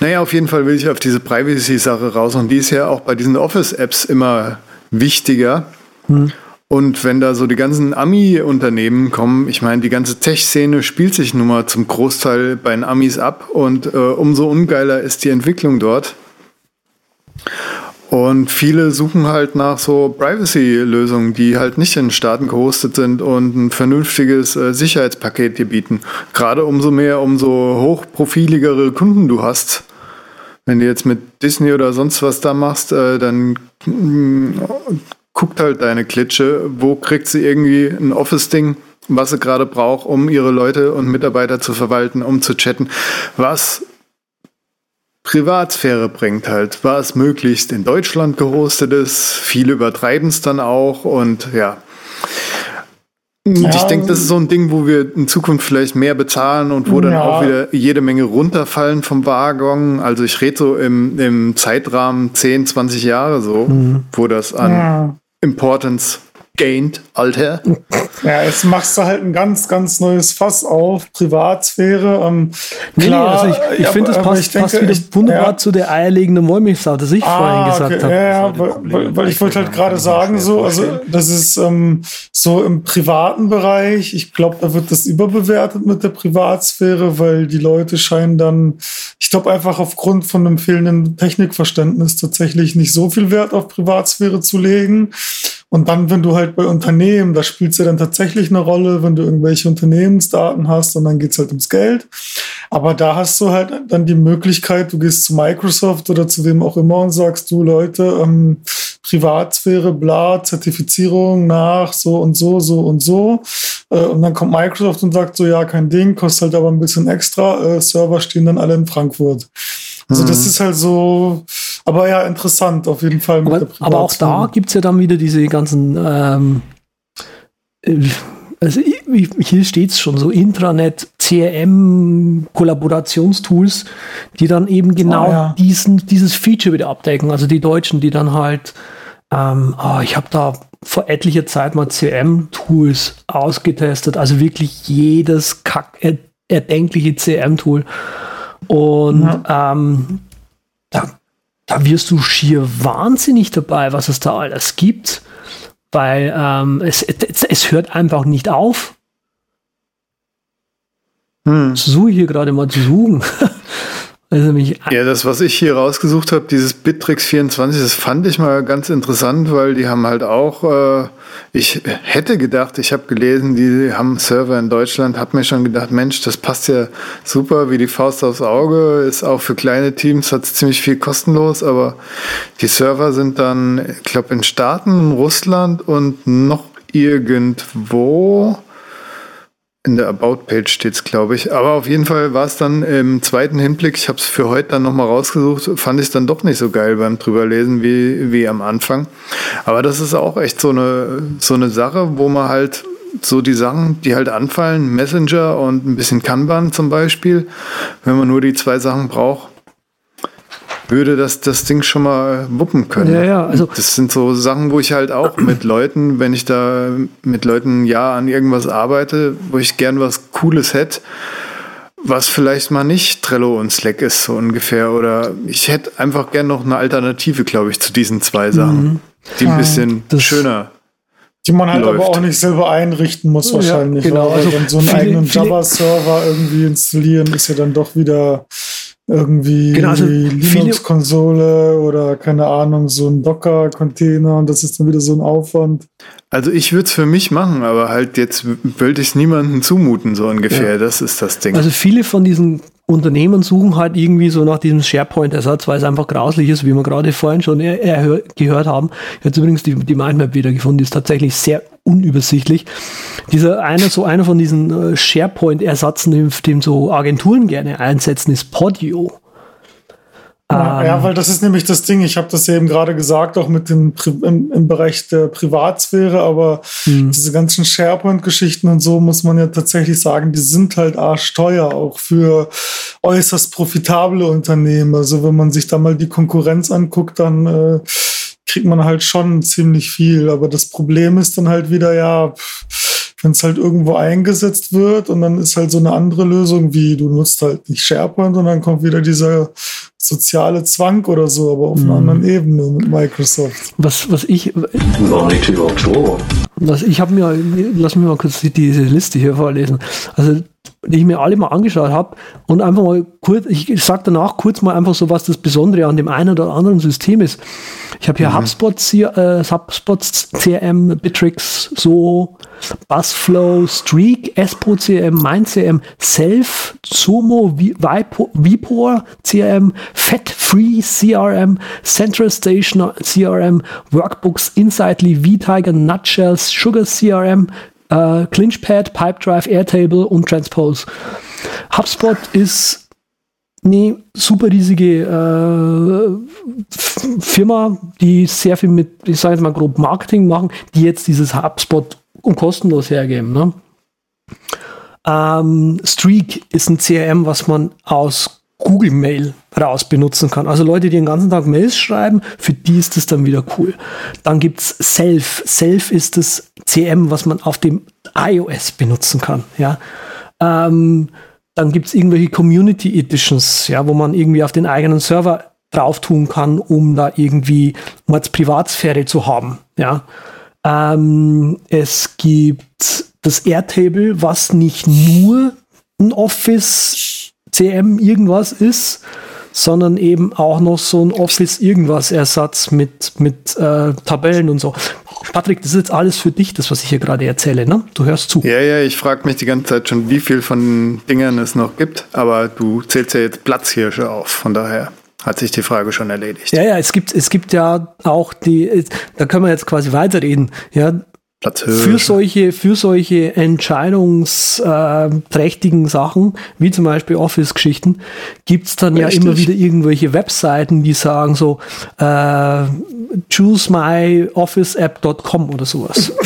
Naja, auf jeden Fall will ich auf diese Privacy-Sache raus. Und die ist ja auch bei diesen Office-Apps immer wichtiger. Hm. Und wenn da so die ganzen Ami-Unternehmen kommen, ich meine, die ganze Tech-Szene spielt sich nun mal zum Großteil bei den Amis ab und äh, umso ungeiler ist die Entwicklung dort. Und viele suchen halt nach so Privacy-Lösungen, die halt nicht in Staaten gehostet sind und ein vernünftiges äh, Sicherheitspaket dir bieten. Gerade umso mehr, umso hochprofiligere Kunden du hast, Wenn du jetzt mit Disney oder sonst was da machst, äh, dann mh, guckt halt deine Klitsche, wo kriegt sie irgendwie ein Office-Ding, was sie gerade braucht, um ihre Leute und Mitarbeiter zu verwalten, um zu chatten, was Privatsphäre bringt halt, was möglichst in Deutschland gehostet ist. Viele übertreiben es dann auch und ja. Ja, ich denke, das ist so ein Ding, wo wir in Zukunft vielleicht mehr bezahlen und wo dann ja. auch wieder jede Menge runterfallen vom Waggon. Also ich rede so im, im Zeitrahmen 10, 20 Jahre so, mhm. wo das an ja. Importance gained, Alter. Ja, jetzt machst du halt ein ganz, ganz neues Fass auf, Privatsphäre. Ähm, nee, klar, also ich, ich finde, das passt, denke, passt wieder ich, wunderbar ja. zu der eierlegenden Wollmilchsau, das ich ah, vorhin gesagt okay. habe. Ja, ja weil, weil, ich wollte halt gerade sagen, so, also das ist ähm, so im privaten Bereich, ich glaube, da wird das überbewertet mit der Privatsphäre, weil die Leute scheinen dann, ich glaube einfach aufgrund von einem fehlenden Technikverständnis tatsächlich nicht so viel Wert auf Privatsphäre zu legen. Und dann, wenn du halt bei Unternehmen, da spielt es ja dann tatsächlich eine Rolle, wenn du irgendwelche Unternehmensdaten hast und dann geht's halt ums Geld. Aber da hast du halt dann die Möglichkeit, du gehst zu Microsoft oder zu wem auch immer und sagst, du Leute, ähm, Privatsphäre, bla, Zertifizierung nach so und so, so und so. Äh, und dann kommt Microsoft und sagt so, ja, kein Ding, kostet halt aber ein bisschen extra. Äh, Server stehen dann alle in Frankfurt. Also mhm. das ist halt so, aber ja, interessant auf jeden Fall. aber, aber auch da gibt es ja dann wieder diese ganzen, ähm, äh, also hier steht es schon, so Intranet, CRM, Kollaborationstools, die dann eben genau oh, ja. diesen, dieses Feature wieder abdecken. Also die Deutschen, die dann halt, ähm, oh, ich habe da vor etlicher Zeit mal CRM-Tools ausgetestet, also wirklich jedes Kack erdenkliche CRM-Tool. Und ja. ähm, da da wirst du schier wahnsinnig dabei, was es da alles gibt, weil ähm, es, es, es, hört einfach nicht auf. Hm. Suche hier gerade mal zu suchen. Also mich ja, das, was ich hier rausgesucht habe, dieses Bittrex 24, das fand ich mal ganz interessant, weil die haben halt auch, äh, ich hätte gedacht, ich habe gelesen, die haben Server in Deutschland, habe mir schon gedacht, Mensch, das passt ja super wie die Faust aufs Auge, ist auch für kleine Teams, hat ziemlich viel kostenlos, aber die Server sind dann, ich glaube, in Staaten, Russland und noch irgendwo in der About-Page steht es, glaube ich. Aber auf jeden Fall war es dann im zweiten Hinblick, ich habe es für heute dann nochmal rausgesucht, fand ich es dann doch nicht so geil beim drüberlesen wie, wie am Anfang. Aber das ist auch echt so eine, so eine Sache, wo man halt so die Sachen, die halt anfallen, Messenger und ein bisschen Kanban zum Beispiel, wenn man nur die zwei Sachen braucht, würde das, das Ding schon mal wuppen können. Ja, ja, also das sind so Sachen, wo ich halt auch mit Leuten, wenn ich da mit Leuten ja an irgendwas arbeite, wo ich gern was Cooles hätte, was vielleicht mal nicht Trello und Slack ist, so ungefähr. Oder ich hätte einfach gern noch eine Alternative, glaube ich, zu diesen zwei Sachen, mhm. die ein bisschen das schöner die man halt läuft. aber auch nicht selber einrichten muss wahrscheinlich. Ja, genau. Also dann so einen viele, eigenen Java-Server irgendwie installieren ist ja dann doch wieder irgendwie genau, also Linux-Konsole oder keine Ahnung, so ein Docker-Container und das ist dann wieder so ein Aufwand. Also ich würde es für mich machen, aber halt jetzt wollte ich es niemandem zumuten, so ungefähr. Ja. Das ist das Ding. Also viele von diesen Unternehmen suchen halt irgendwie so nach diesem SharePoint-Ersatz, weil es einfach grauslich ist, wie wir gerade vorhin schon gehört haben. Habe übrigens die, die Mindmap wieder gefunden, die ist tatsächlich sehr unübersichtlich. Dieser eine, so einer von diesen äh, SharePoint-Ersatzen, den so Agenturen gerne einsetzen, ist Podio. Ja, ja, ähm. weil das ist nämlich das Ding. Ich habe das ja eben gerade gesagt, auch mit dem im, im Bereich der Privatsphäre, aber hm. diese ganzen SharePoint-Geschichten und so muss man ja tatsächlich sagen, die sind halt arschteuer, auch für äußerst profitable Unternehmen. Also wenn man sich da mal die Konkurrenz anguckt, dann äh, kriegt man halt schon ziemlich viel. Aber das Problem ist dann halt wieder, ja, wenn es halt irgendwo eingesetzt wird und dann ist halt so eine andere Lösung, wie du nutzt halt nicht SharePoint und dann kommt wieder dieser soziale Zwang oder so, aber auf einer mhm. anderen Ebene mit Microsoft. Was, was ich. Was ich habe mir, lass mich mal kurz diese Liste hier vorlesen. Also die ich mir alle mal angeschaut habe und einfach mal kurz, ich, sage danach kurz mal einfach so, was das Besondere an dem einen oder anderen System ist. Ich habe hier mhm. HubSpot, äh, HubSpot CRM, Bitrix, so, Buzzflow, Streak, Espo CRM, MindCRM, Self, Sumo, Vipor CRM, Fat Free CRM, Central Station CRM, Workbooks, Insightly, VTiger, Nutshells, Sugar CRM, äh, Clinchpad, Pipedrive, Airtable und Transpose. HubSpot ist eine super riesige äh, Firma, die sehr viel mit, ich sage jetzt mal grob Marketing machen, die jetzt dieses HubSpot kostenlos hergeben. Ne? Ähm, Streak ist ein CRM, was man aus Google Mail raus benutzen kann. Also Leute, die den ganzen Tag Mails schreiben, für die ist das dann wieder cool. Dann gibt es Self. Self ist das CM, was man auf dem iOS benutzen kann. Ja. Ähm, dann gibt es irgendwelche Community Editions, ja, wo man irgendwie auf den eigenen Server drauf tun kann, um da irgendwie als Privatsphäre zu haben. Ja. Ähm, es gibt das Airtable, was nicht nur ein Office CM irgendwas ist, sondern eben auch noch so ein Office irgendwas Ersatz mit, mit äh, Tabellen und so. Patrick, das ist jetzt alles für dich, das, was ich hier gerade erzähle, ne? Du hörst zu. Ja, ja, ich frage mich die ganze Zeit schon, wie viel von Dingern es noch gibt, aber du zählst ja jetzt Platzhirsche auf, von daher hat sich die Frage schon erledigt. Ja, ja, es gibt, es gibt ja auch die, da können wir jetzt quasi weiterreden, ja, für solche, für solche entscheidungsträchtigen Sachen, wie zum Beispiel Office-Geschichten, gibt es dann Richtig. ja immer wieder irgendwelche Webseiten, die sagen so, äh, choosemyofficeapp.com oder sowas.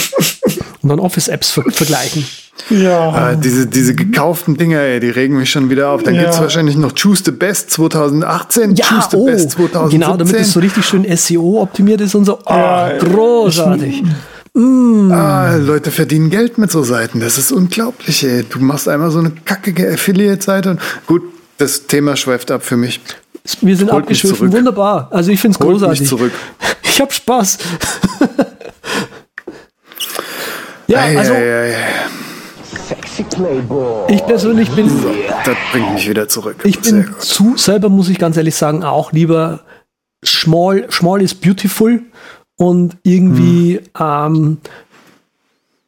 Und dann Office-Apps ver vergleichen. Ja. Äh, diese, diese gekauften Dinger, ey, die regen mich schon wieder auf. Dann ja. gibt es wahrscheinlich noch Choose the Best 2018, ja, Choose the oh, Best 2017. Genau, damit es so richtig schön SEO optimiert ist und so. Oh, ja, großartig. Ich, Mm. Ah, Leute verdienen Geld mit so Seiten. Das ist unglaublich, ey. Du machst einmal so eine kackige Affiliate-Seite und gut, das Thema schweift ab für mich. Wir sind Holt abgeschwiffen, wunderbar. Also ich finde es großartig. Mich zurück. Ich habe Spaß. ja, ei, also ei, ei. ich persönlich bin. So, das bringt mich wieder zurück. Ich bin zu selber, muss ich ganz ehrlich sagen, auch lieber small, small is beautiful und irgendwie, hm. ähm,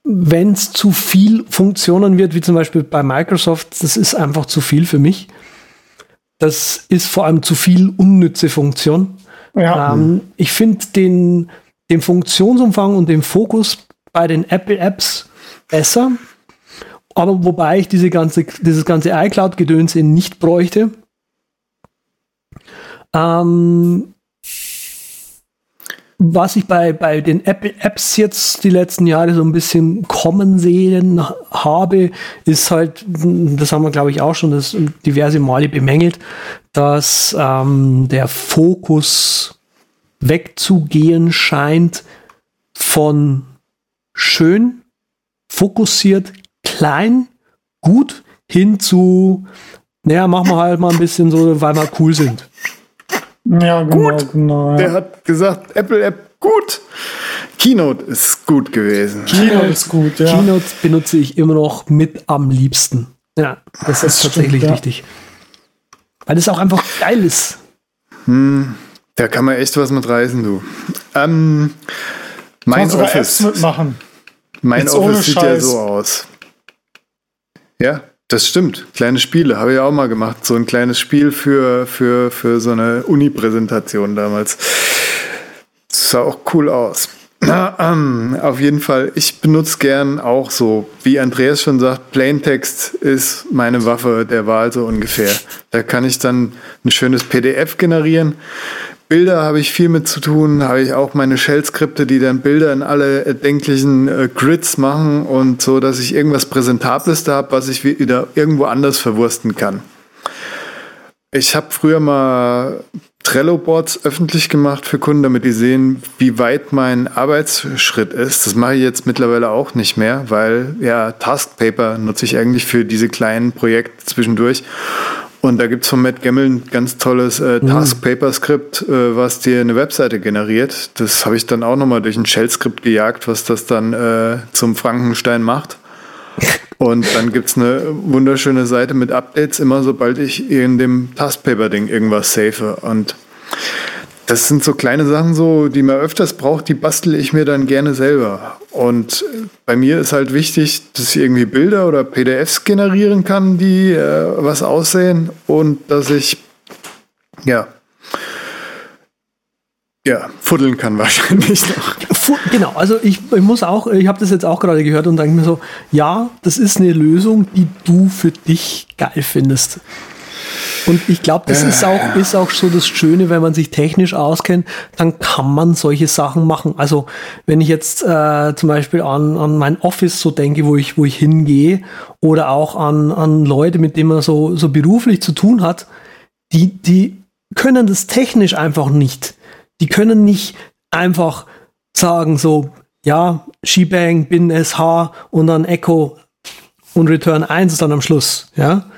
wenn es zu viel Funktionen wird, wie zum Beispiel bei Microsoft, das ist einfach zu viel für mich. Das ist vor allem zu viel unnütze Funktion. Ja. Ähm, ich finde den, den Funktionsumfang und den Fokus bei den Apple-Apps besser. Aber wobei ich diese ganze, dieses ganze iCloud-Gedöns nicht bräuchte. Ähm, was ich bei, bei den Apps jetzt die letzten Jahre so ein bisschen kommen sehen habe, ist halt, das haben wir glaube ich auch schon das diverse Male bemängelt, dass ähm, der Fokus wegzugehen scheint von schön, fokussiert, klein, gut hin zu, naja, machen wir halt mal ein bisschen so, weil wir cool sind. Ja, genau, gut. genau. Ja. Der hat gesagt, Apple App gut. Keynote ist gut gewesen. Keynote ist gut, ja. Keynote benutze ich immer noch mit am liebsten. Ja, das, das ist tatsächlich stimmt, richtig. Weil es auch einfach geil ist. Hm, da kann man echt was mit reisen, du. Ähm, mein Office. mitmachen. Mein Jetzt Office sieht ja so aus. Ja, das stimmt. Kleine Spiele habe ich auch mal gemacht. So ein kleines Spiel für, für, für so eine Uni-Präsentation damals. Das sah auch cool aus. Auf jeden Fall, ich benutze gern auch so, wie Andreas schon sagt, Plaintext ist meine Waffe der Wahl so ungefähr. Da kann ich dann ein schönes PDF generieren Bilder habe ich viel mit zu tun, habe ich auch meine Shell-Skripte, die dann Bilder in alle erdenklichen äh, Grids machen und so, dass ich irgendwas Präsentables da habe, was ich wieder irgendwo anders verwursten kann. Ich habe früher mal Trello-Boards öffentlich gemacht für Kunden, damit die sehen, wie weit mein Arbeitsschritt ist. Das mache ich jetzt mittlerweile auch nicht mehr, weil ja, Taskpaper nutze ich eigentlich für diese kleinen Projekte zwischendurch. Und da gibt es von Matt Gemmel ein ganz tolles äh, mhm. Task-Paper-Skript, äh, was dir eine Webseite generiert. Das habe ich dann auch nochmal durch ein Shell-Skript gejagt, was das dann äh, zum Frankenstein macht. Und dann gibt es eine wunderschöne Seite mit Updates, immer sobald ich in dem Taskpaper-Ding irgendwas safe. Und das sind so kleine Sachen, so, die man öfters braucht, die bastel ich mir dann gerne selber. Und bei mir ist halt wichtig, dass ich irgendwie Bilder oder PDFs generieren kann, die äh, was aussehen und dass ich ja ja, fuddeln kann wahrscheinlich noch. Genau, also ich, ich muss auch, ich habe das jetzt auch gerade gehört und denke mir so, ja, das ist eine Lösung, die du für dich geil findest. Und ich glaube, das ist, auch, ja. ist auch so das Schöne, wenn man sich technisch auskennt, dann kann man solche Sachen machen. Also wenn ich jetzt äh, zum Beispiel an, an mein Office so denke, wo ich, wo ich hingehe, oder auch an, an Leute, mit denen man so, so beruflich zu tun hat, die, die können das technisch einfach nicht. Die können nicht einfach sagen so, ja, Shebang, bin SH und dann Echo und Return 1 dann am Schluss, ja.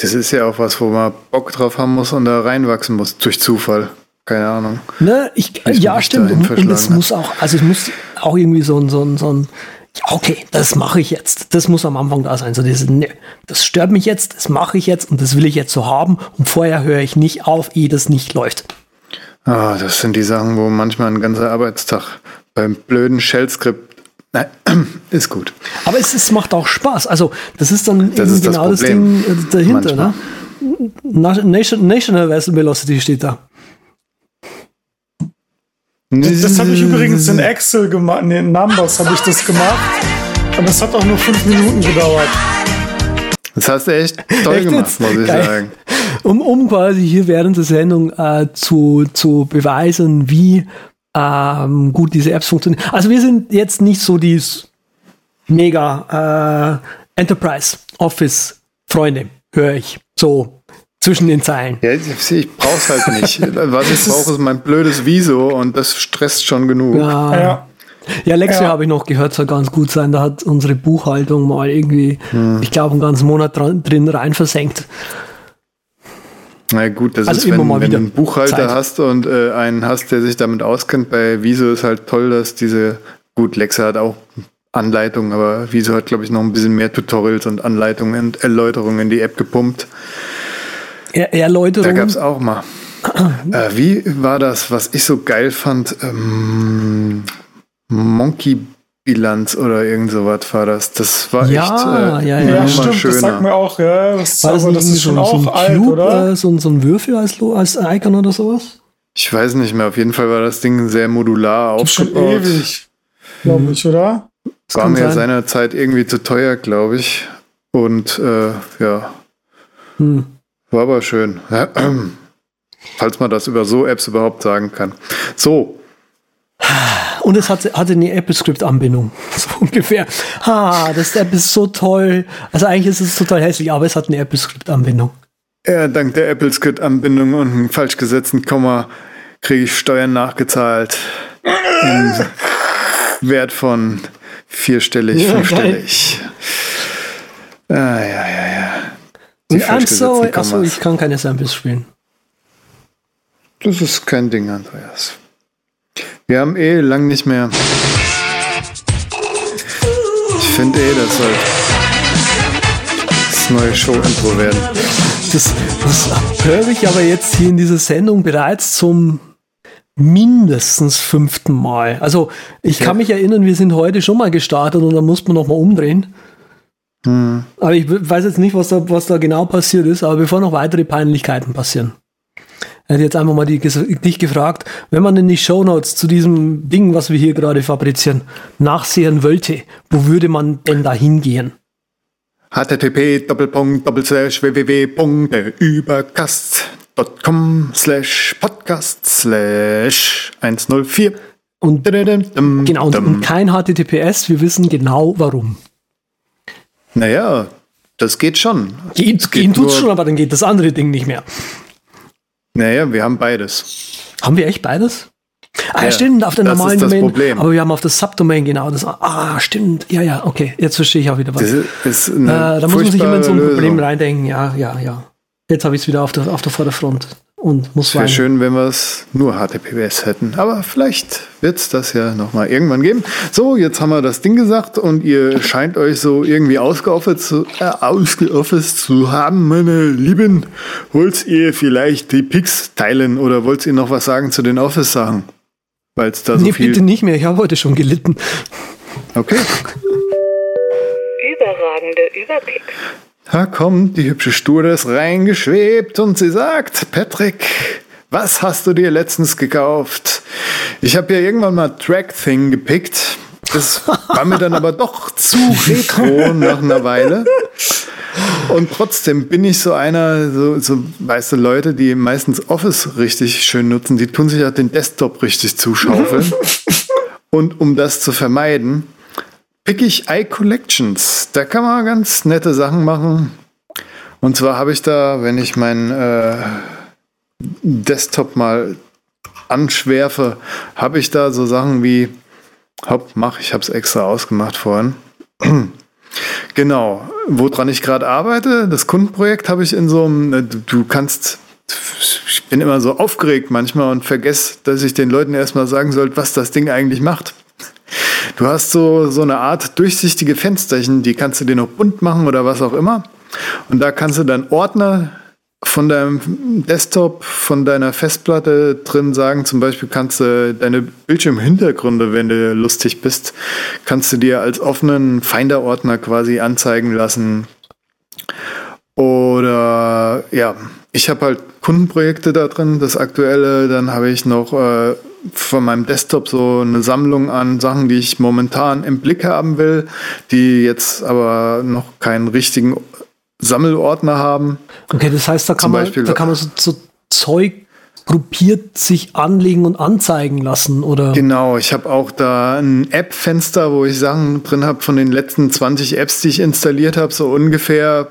Das ist ja auch was, wo man Bock drauf haben muss und da reinwachsen muss, durch Zufall. Keine Ahnung. Ne, ich, ja, stimmt. Und, und es muss auch, also es muss auch irgendwie so ein, so ein, so ein ja, okay, das mache ich jetzt. Das muss am Anfang da sein. So dieses, ne, das stört mich jetzt, das mache ich jetzt und das will ich jetzt so haben. Und vorher höre ich nicht auf, ehe das nicht läuft. Ah, das sind die Sachen, wo manchmal ein ganzer Arbeitstag beim blöden Shell-Skript Nein, ist gut. Aber es, es macht auch Spaß. Also, das ist dann das ist genau das, das, Ding äh, dahinter. Ne? Nation, National Vessel Velocity steht da. Das, das habe ich übrigens in Excel gemacht. Nee, in Numbers habe ich das gemacht. Und das hat auch nur fünf Minuten gedauert. Das hast du echt toll echt gemacht, muss ich Geil. sagen. Um, um quasi hier während der Sendung äh, zu, zu beweisen, wie ähm, gut diese Apps funktionieren. Also wir sind jetzt nicht so die mega äh, Enterprise Office Freunde, höre ich. So zwischen den Zeilen. Ja, ich, brauch's halt nicht. Was ich brauche, ist mein blödes Viso und das stresst schon genug. Ja. ja. Ja, Lexi ja. habe ich noch gehört, soll ganz gut sein. Da hat unsere Buchhaltung mal irgendwie, hm. ich glaube, einen ganzen Monat dran, drin rein versenkt. Na gut, das also ist, wenn, wenn du einen Buchhalter Zeit. hast und äh, einen hast, der sich damit auskennt. Bei Wieso ist halt toll, dass diese, gut, Lexa hat auch Anleitungen, aber Wieso hat, glaube ich, noch ein bisschen mehr Tutorials und Anleitungen und Erläuterungen in die App gepumpt. Er Erläuterungen? Da gab es auch mal. äh, wie war das, was ich so geil fand? Ähm, Monkey Bilanz oder irgend sowas war das. Das war ja, echt äh, ja, ja, ja. stimmt, schöner. das sagt mir auch, ja. Das, war das, aber das ist schon so, auch so alt, Cube, oder? Äh, so, so, ein Würfel als, als Icon oder sowas? Ich weiß nicht mehr. Auf jeden Fall war das Ding sehr modular aufgebaut. Schon ewig, glaube ich, oder? Das war mir seinerzeit irgendwie zu teuer, glaube ich. Und äh, ja, hm. war aber schön. Falls man das über so Apps überhaupt sagen kann. So, und es hatte, hatte eine AppleScript-Anbindung. So ungefähr. Ha, das App ist so toll. Also eigentlich ist es total hässlich, aber es hat eine AppleScript-Anbindung. Ja, dank der AppleScript-Anbindung und einem falsch gesetzten Komma kriege ich Steuern nachgezahlt. Im Wert von vierstellig, ja, fünfstellig. Ah, ja, ja, ja. Die so, achso, ich kann keine Samples spielen. Das ist kein Ding, Andreas. Wir haben eh lang nicht mehr. Ich finde eh, das soll das neue Show-Intro werden. Das, das höre ich aber jetzt hier in dieser Sendung bereits zum mindestens fünften Mal. Also ich kann mich erinnern, wir sind heute schon mal gestartet und dann muss man noch mal umdrehen. Hm. Aber ich weiß jetzt nicht, was da, was da genau passiert ist, aber bevor noch weitere Peinlichkeiten passieren. Er hat jetzt einfach mal die, dich gefragt, wenn man in die Shownotes zu diesem Ding, was wir hier gerade fabrizieren, nachsehen wollte, wo würde man denn da hingehen? http www.übercast.com slash podcast slash 104 und genau und kein HTTPS, wir wissen genau warum. Naja, das geht schon. Geht, geht gehen tut's schon, aber dann geht das andere Ding nicht mehr. Naja, wir haben beides. Haben wir echt beides? Ah, ja, stimmt, auf der normalen Domain. Problem. Aber wir haben auf das Subdomain genau das. Ah, stimmt. Ja, ja, okay. Jetzt verstehe ich auch wieder was. Das ist äh, da muss man sich immer in so ein Lösung. Problem reindenken. Ja, ja, ja. Jetzt habe ich es wieder auf der, auf der Vorderfront. Und muss Wäre schön, wenn wir es nur HTTPS hätten. Aber vielleicht wird es das ja nochmal irgendwann geben. So, jetzt haben wir das Ding gesagt und ihr scheint euch so irgendwie ausgeoffert zu, äh, ausgeoffert zu haben, meine Lieben. Wollt ihr vielleicht die Picks teilen oder wollt ihr noch was sagen zu den Office-Sachen? Weil es da so nee, viel... bitte nicht mehr. Ich habe heute schon gelitten. Okay. Überragende Überpicks. Da kommt die hübsche Stures reingeschwebt und sie sagt, Patrick, was hast du dir letztens gekauft? Ich habe ja irgendwann mal Track Thing gepickt. Das war mir dann aber doch zu retro nach einer Weile. Und trotzdem bin ich so einer, so, so, weißt du, Leute, die meistens Office richtig schön nutzen, die tun sich ja den Desktop richtig zuschaufeln. Und um das zu vermeiden, pick ich iCollections. Da kann man ganz nette Sachen machen. Und zwar habe ich da, wenn ich meinen äh, Desktop mal anschwerfe, habe ich da so Sachen wie, hopp, mach, ich habe es extra ausgemacht vorhin. genau, woran ich gerade arbeite, das Kundenprojekt habe ich in so einem, äh, du, du kannst ich bin immer so aufgeregt manchmal und vergesse, dass ich den Leuten erstmal sagen sollte, was das Ding eigentlich macht. Du hast so, so eine Art durchsichtige Fensterchen, die kannst du dir noch bunt machen oder was auch immer. Und da kannst du dann Ordner von deinem Desktop, von deiner Festplatte drin sagen. Zum Beispiel kannst du deine Bildschirmhintergründe, wenn du lustig bist, kannst du dir als offenen Finder-Ordner quasi anzeigen lassen. Oder ja, ich habe halt Kundenprojekte da drin, das aktuelle. Dann habe ich noch äh, von meinem Desktop so eine Sammlung an Sachen, die ich momentan im Blick haben will, die jetzt aber noch keinen richtigen Sammelordner haben. Okay, das heißt, da kann, man, Beispiel, da kann man so, so Zeug gruppiert sich anlegen und anzeigen lassen, oder? Genau, ich habe auch da ein App-Fenster, wo ich Sachen drin habe von den letzten 20 Apps, die ich installiert habe, so ungefähr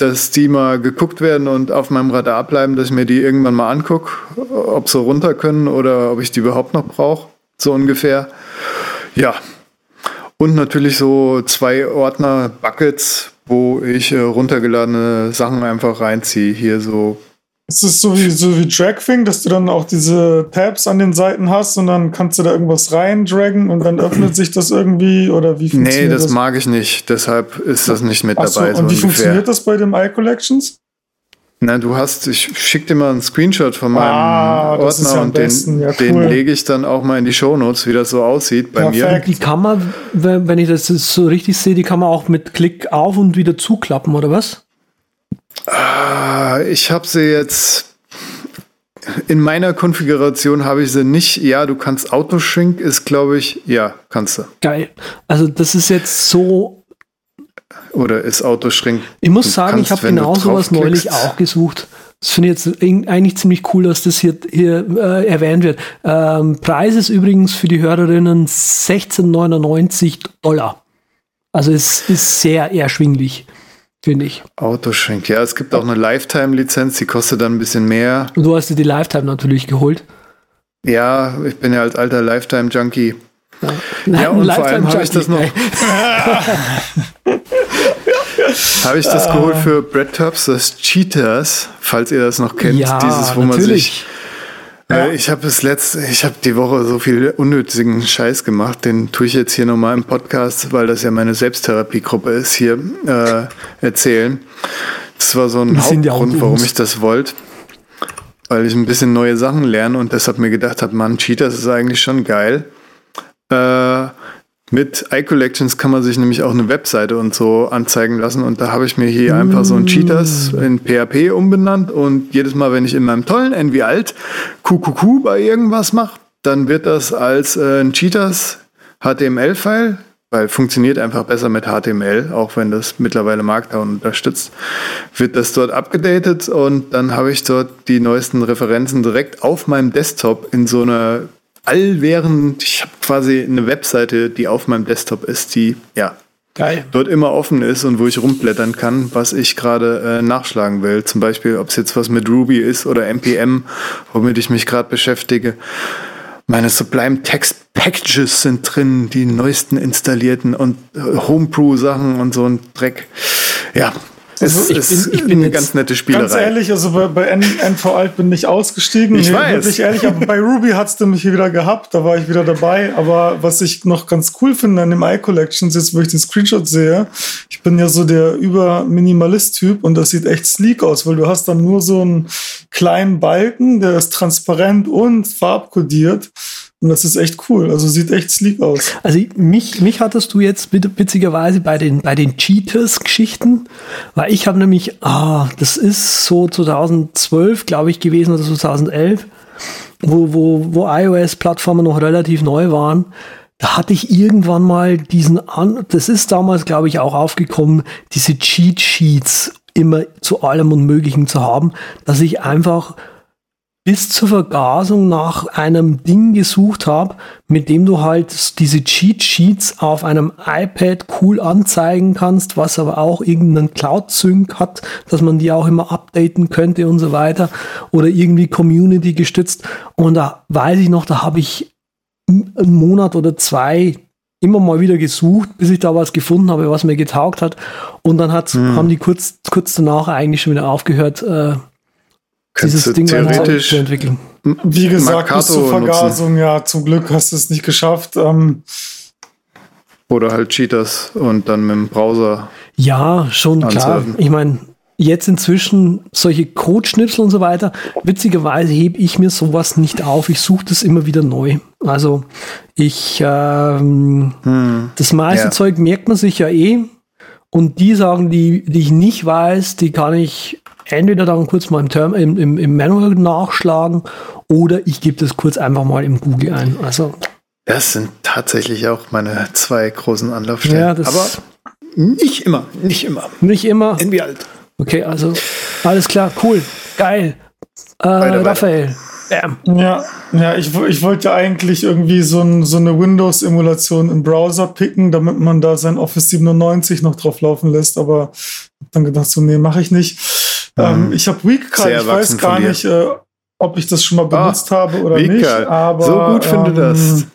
dass die mal geguckt werden und auf meinem Radar bleiben, dass ich mir die irgendwann mal angucke, ob sie runter können oder ob ich die überhaupt noch brauche, so ungefähr. Ja. Und natürlich so zwei Ordner Buckets, wo ich äh, runtergeladene Sachen einfach reinziehe. Hier so ist es so wie, so wie Dragfing, dass du dann auch diese Tabs an den Seiten hast und dann kannst du da irgendwas reindragen und dann öffnet sich das irgendwie oder wie funktioniert Nee, das, das? mag ich nicht. Deshalb ist das nicht mit Achso, dabei. Und so wie ungefähr. funktioniert das bei dem iCollections? Na, du hast, ich schick dir mal einen Screenshot von meinem ah, Ordner ja und den, ja, cool. den lege ich dann auch mal in die Shownotes, wie das so aussieht bei Perfekt. mir. Die kann man, wenn ich das so richtig sehe, die kann man auch mit Klick auf und wieder zuklappen, oder was? Ah, ich habe sie jetzt. In meiner Konfiguration habe ich sie nicht. Ja, du kannst Autoshrink, ist glaube ich, ja, kannst du. Geil. Also, das ist jetzt so. Oder ist Autoshrink? Ich muss sagen, kannst, ich habe genau sowas neulich auch gesucht. Das finde ich jetzt eigentlich ziemlich cool, dass das hier, hier äh, erwähnt wird. Ähm, Preis ist übrigens für die Hörerinnen 16,99 Dollar. Also es ist sehr erschwinglich finde ich. Autoschenk, ja, es gibt auch eine Lifetime-Lizenz, die kostet dann ein bisschen mehr. Und du hast dir die Lifetime natürlich geholt. Ja, ich bin ja als alter Lifetime-Junkie. Ja. ja, und Lifetime vor allem habe ich das noch. habe ich das geholt für Brad Tubbs, das Cheaters, falls ihr das noch kennt. Ja, dieses, wo natürlich. man sich ja. Äh, ich habe es letzte, ich habe die Woche so viel unnötigen Scheiß gemacht. Den tue ich jetzt hier nochmal im Podcast, weil das ja meine Selbsttherapiegruppe ist, hier äh, erzählen. Das war so ein das Hauptgrund, warum ich das wollte. Weil ich ein bisschen neue Sachen lerne und deshalb mir gedacht habe, Mann, Cheaters ist eigentlich schon geil. Äh, mit iCollections kann man sich nämlich auch eine Webseite und so anzeigen lassen. Und da habe ich mir hier mm. einfach so ein Cheaters in PHP umbenannt. Und jedes Mal, wenn ich in meinem tollen Envy Alt QQQ bei irgendwas mache, dann wird das als äh, ein Cheaters HTML-File, weil funktioniert einfach besser mit HTML, auch wenn das mittlerweile Markdown unterstützt, wird das dort abgedatet und dann habe ich dort die neuesten Referenzen direkt auf meinem Desktop in so einer allwährend, ich habe quasi eine Webseite, die auf meinem Desktop ist, die ja Geil. dort immer offen ist und wo ich rumblättern kann, was ich gerade äh, nachschlagen will. Zum Beispiel, ob es jetzt was mit Ruby ist oder NPM, womit ich mich gerade beschäftige. Meine Sublime Text Packages sind drin, die neuesten installierten und äh, Homebrew Sachen und so ein Dreck. Ja, Also, es ist ich bin eine ganz nette Spielerei. Ganz ehrlich, also bei, bei NV Alt bin ich ausgestiegen. Ich nee, weiß. Wirklich ehrlich, aber bei Ruby hat's du mich wieder gehabt, da war ich wieder dabei. Aber was ich noch ganz cool finde an dem iCollections, jetzt wo ich den Screenshot sehe, ich bin ja so der über-Minimalist-Typ und das sieht echt sleek aus, weil du hast dann nur so einen kleinen Balken, der ist transparent und farbkodiert. Und das ist echt cool. Also sieht echt sleek aus. Also mich, mich hattest du jetzt witzigerweise bei den, bei den Cheaters-Geschichten, weil ich habe nämlich, ah, das ist so 2012, glaube ich, gewesen oder 2011, wo, wo, wo iOS-Plattformen noch relativ neu waren. Da hatte ich irgendwann mal diesen an, das ist damals, glaube ich, auch aufgekommen, diese Cheat Sheets immer zu allem und Möglichen zu haben, dass ich einfach bis zur Vergasung nach einem Ding gesucht habe, mit dem du halt diese Cheat Sheets auf einem iPad cool anzeigen kannst, was aber auch irgendeinen Cloud Sync hat, dass man die auch immer updaten könnte und so weiter oder irgendwie Community gestützt. Und da weiß ich noch, da habe ich einen Monat oder zwei immer mal wieder gesucht, bis ich da was gefunden habe, was mir getaugt hat. Und dann hm. haben die kurz, kurz danach eigentlich schon wieder aufgehört, äh, dieses Ding theoretisch zu entwickeln. Wie gesagt, bis zur Vergasung, nutzen. ja, zum Glück hast du es nicht geschafft. Ähm, Oder halt Cheaters und dann mit dem Browser. Ja, schon klar. Ich meine, jetzt inzwischen solche Codeschnipsel und so weiter. Witzigerweise hebe ich mir sowas nicht auf. Ich suche das immer wieder neu. Also ich ähm, hm. das meiste ja. Zeug merkt man sich ja eh. Und die Sachen, die, die ich nicht weiß, die kann ich entweder dann kurz mal im, Term, im, im, im Manual nachschlagen oder ich gebe das kurz einfach mal im Google ein. Also das sind tatsächlich auch meine zwei großen Anlaufstellen. Ja, Aber nicht immer, nicht immer. Nicht immer. Irgendwie alt. Okay, also alles klar, cool, geil. Äh, weiter, Raphael. Weiter. Ja, ja ich, ich wollte eigentlich irgendwie so, ein, so eine Windows-Emulation im Browser picken, damit man da sein Office 97 noch drauf laufen lässt, aber hab dann gedacht, so, nee, mache ich nicht. Ähm, mhm. ich habe Weakcall, ich weiß gar nicht, äh, ob ich das schon mal ah, benutzt ah, habe oder Weakcall. nicht. Aber, so gut finde ähm, das.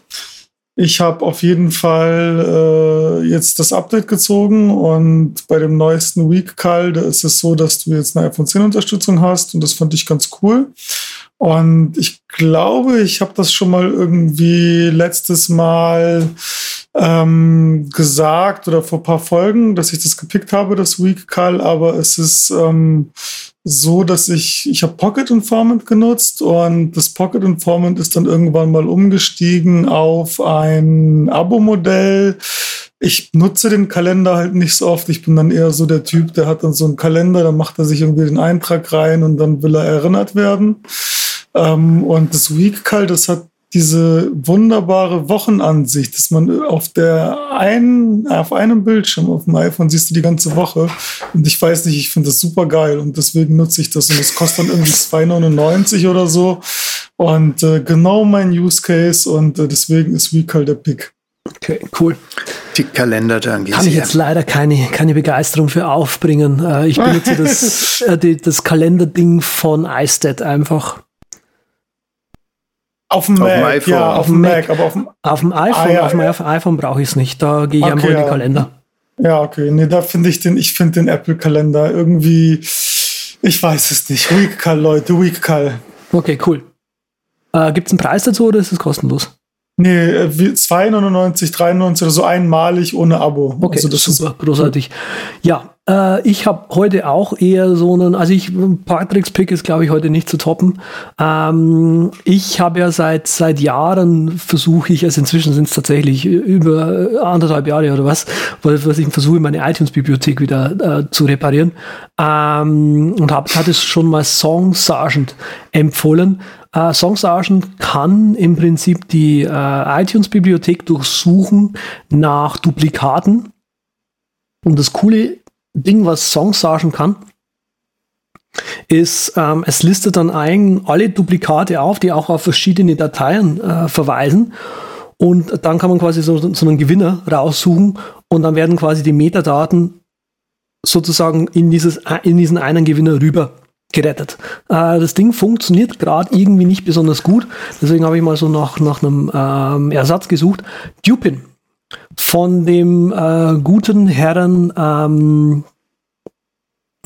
Ich habe auf jeden Fall äh, jetzt das Update gezogen und bei dem neuesten Weakcall, da ist es so, dass du jetzt eine iPhone 10 Unterstützung hast und das fand ich ganz cool. Und ich glaube, ich habe das schon mal irgendwie letztes Mal ähm, gesagt oder vor paar Folgen, dass ich das gepickt habe, das Weak Call, aber es ist ähm, so, dass ich, ich habe Pocket Informant genutzt und das Pocket Informant ist dann irgendwann mal umgestiegen auf ein Abo-Modell. Ich nutze den Kalender halt nicht so oft. Ich bin dann eher so der Typ, der hat dann so einen Kalender, dann macht er sich irgendwie den Eintrag rein und dann will er erinnert werden. Ähm, und das Week Call, das hat diese wunderbare Wochenansicht, dass man auf der einen, auf einem Bildschirm auf dem iPhone siehst du die ganze Woche. Und ich weiß nicht, ich finde das super geil und deswegen nutze ich das und es kostet dann irgendwie 2,99 oder so. Und äh, genau mein Use Case und äh, deswegen ist Recall der Pick. Okay, cool. Die Kalender dann Kann ich jetzt leider keine, keine Begeisterung für aufbringen. Äh, ich benutze das, äh, die, das Kalenderding von iStat einfach. Auf dem, Mac, iPhone. Ja, auf, dem Mac, aber auf dem, auf dem iPhone, ah, ja, auf dem ja. iPhone brauche ich es nicht. Da gehe ich okay, einfach in den Kalender. Ja, okay. Nee, da finde ich den, ich finde den Apple-Kalender irgendwie, ich weiß es nicht. Weekcall, Leute, Weekcall. Okay, cool. Äh, Gibt es einen Preis dazu oder ist es kostenlos? Nee, 2,99, 3,99 oder so einmalig ohne Abo. Okay, also das super, ist großartig. Ja, äh, ich habe heute auch eher so einen, also ich, Patricks Pick ist glaube ich heute nicht zu toppen. Ähm, ich habe ja seit, seit Jahren versuche ich, also inzwischen sind es tatsächlich über anderthalb Jahre oder was, was ich versuche, meine iTunes-Bibliothek wieder äh, zu reparieren. Ähm, und hab, hatte schon mal Song Sergeant empfohlen. Äh, Song Sergeant kann im Prinzip die äh, iTunes-Bibliothek durchsuchen nach Duplikaten. Und das Coole Ding, was Songs sagen kann, ist, ähm, es listet dann ein, alle Duplikate auf, die auch auf verschiedene Dateien äh, verweisen. Und dann kann man quasi so, so einen Gewinner raussuchen und dann werden quasi die Metadaten sozusagen in, dieses, in diesen einen Gewinner rüber gerettet. Äh, das Ding funktioniert gerade irgendwie nicht besonders gut, deswegen habe ich mal so nach, nach einem ähm, Ersatz gesucht. Dupin von dem äh, guten Herrn, ähm,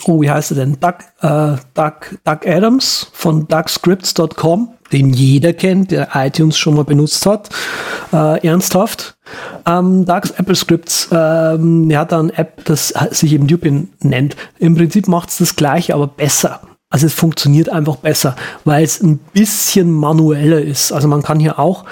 oh, wie heißt er denn? Doug, äh, Doug, Doug Adams von DougScripts.com, den jeder kennt, der iTunes schon mal benutzt hat, äh, ernsthaft. Ähm, Doug's Apple Scripts, ähm, er hat eine App, das sich eben Dupin nennt. Im Prinzip macht es das gleiche, aber besser. Also es funktioniert einfach besser, weil es ein bisschen manueller ist. Also man kann hier auch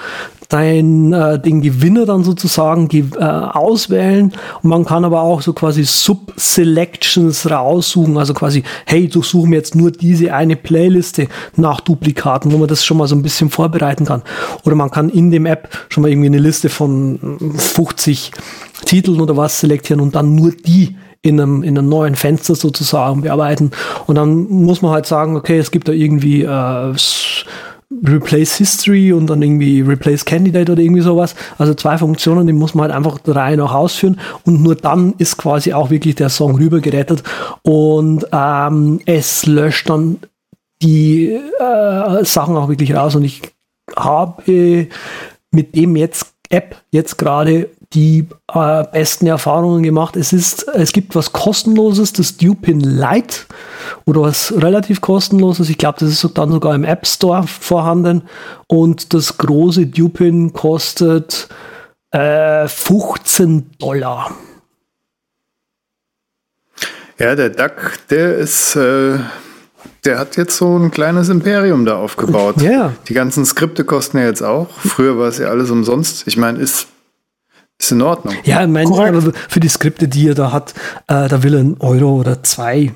dein, äh, den Gewinner dann sozusagen äh, auswählen und man kann aber auch so quasi Sub-Selections raussuchen, also quasi, hey, du mir jetzt nur diese eine Playliste nach Duplikaten, wo man das schon mal so ein bisschen vorbereiten kann. Oder man kann in dem App schon mal irgendwie eine Liste von 50 Titeln oder was selektieren und dann nur die in einem, in einem neuen Fenster sozusagen bearbeiten. Und dann muss man halt sagen, okay, es gibt da irgendwie äh, Replace History und dann irgendwie Replace Candidate oder irgendwie sowas. Also zwei Funktionen, die muss man halt einfach der Reihe ausführen. Und nur dann ist quasi auch wirklich der Song rübergerettet. Und ähm, es löscht dann die äh, Sachen auch wirklich raus. Und ich habe mit dem jetzt App jetzt gerade die äh, besten Erfahrungen gemacht. Es ist, es gibt was kostenloses, das Dupin Lite oder was relativ kostenloses. Ich glaube, das ist dann sogar im App Store vorhanden. Und das große Dupin kostet äh, 15 Dollar. Ja, der Duck, der ist, äh, der hat jetzt so ein kleines Imperium da aufgebaut. Ja. Die ganzen Skripte kosten ja jetzt auch. Früher war es ja alles umsonst. Ich meine, ist ist in Ordnung. Ja, ich meine, für die Skripte, die er da hat, äh, da will er einen Euro oder zwei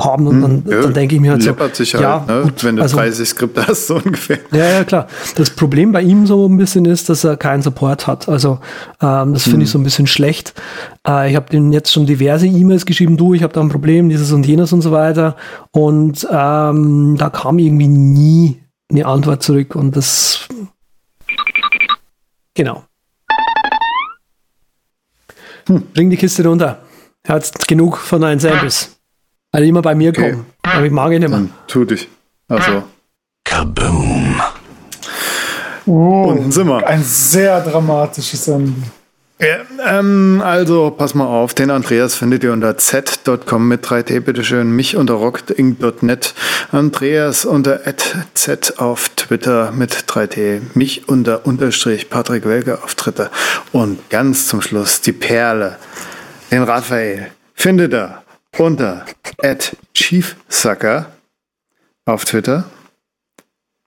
haben und dann, hm, ja, dann denke ich mir halt so, sich halt, ja, ne? gut, wenn du also, 30 Skripte hast, so ungefähr. Ja, ja, klar. Das Problem bei ihm so ein bisschen ist, dass er keinen Support hat. Also ähm, das finde hm. ich so ein bisschen schlecht. Äh, ich habe dem jetzt schon diverse E-Mails geschrieben, du, ich habe da ein Problem, dieses und jenes und so weiter. Und ähm, da kam irgendwie nie eine Antwort zurück und das genau. Hm. Bring die Kiste runter. Er hat genug von deinen Samples. Also immer bei mir okay. kommen. Aber ich mag ihn nicht mehr. Dann tu dich. Also. Kaboom. Oh, Unten sind wir. Ein sehr dramatisches Ende. Ja, ähm, also, pass mal auf, den Andreas findet ihr unter z.com mit 3t, bitteschön, mich unter rocking.net, Andreas unter z auf Twitter mit 3t, mich unter unterstrich Patrick Welke auf Twitter. Und ganz zum Schluss die Perle, den Raphael, findet er unter chiefsucker auf Twitter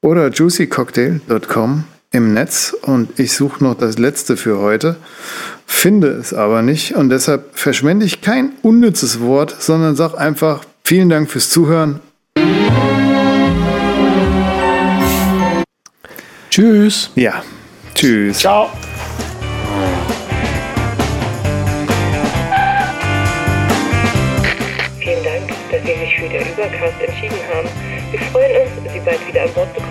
oder juicycocktail.com im Netz und ich suche noch das letzte für heute, finde es aber nicht und deshalb verschwende ich kein unnützes Wort, sondern sage einfach vielen Dank fürs Zuhören. Tschüss. Ja, tschüss. Ciao. Vielen Dank, dass Sie sich für den Übercast entschieden haben. Wir freuen uns, Sie bald wieder an Bord begrüßen zu dürfen.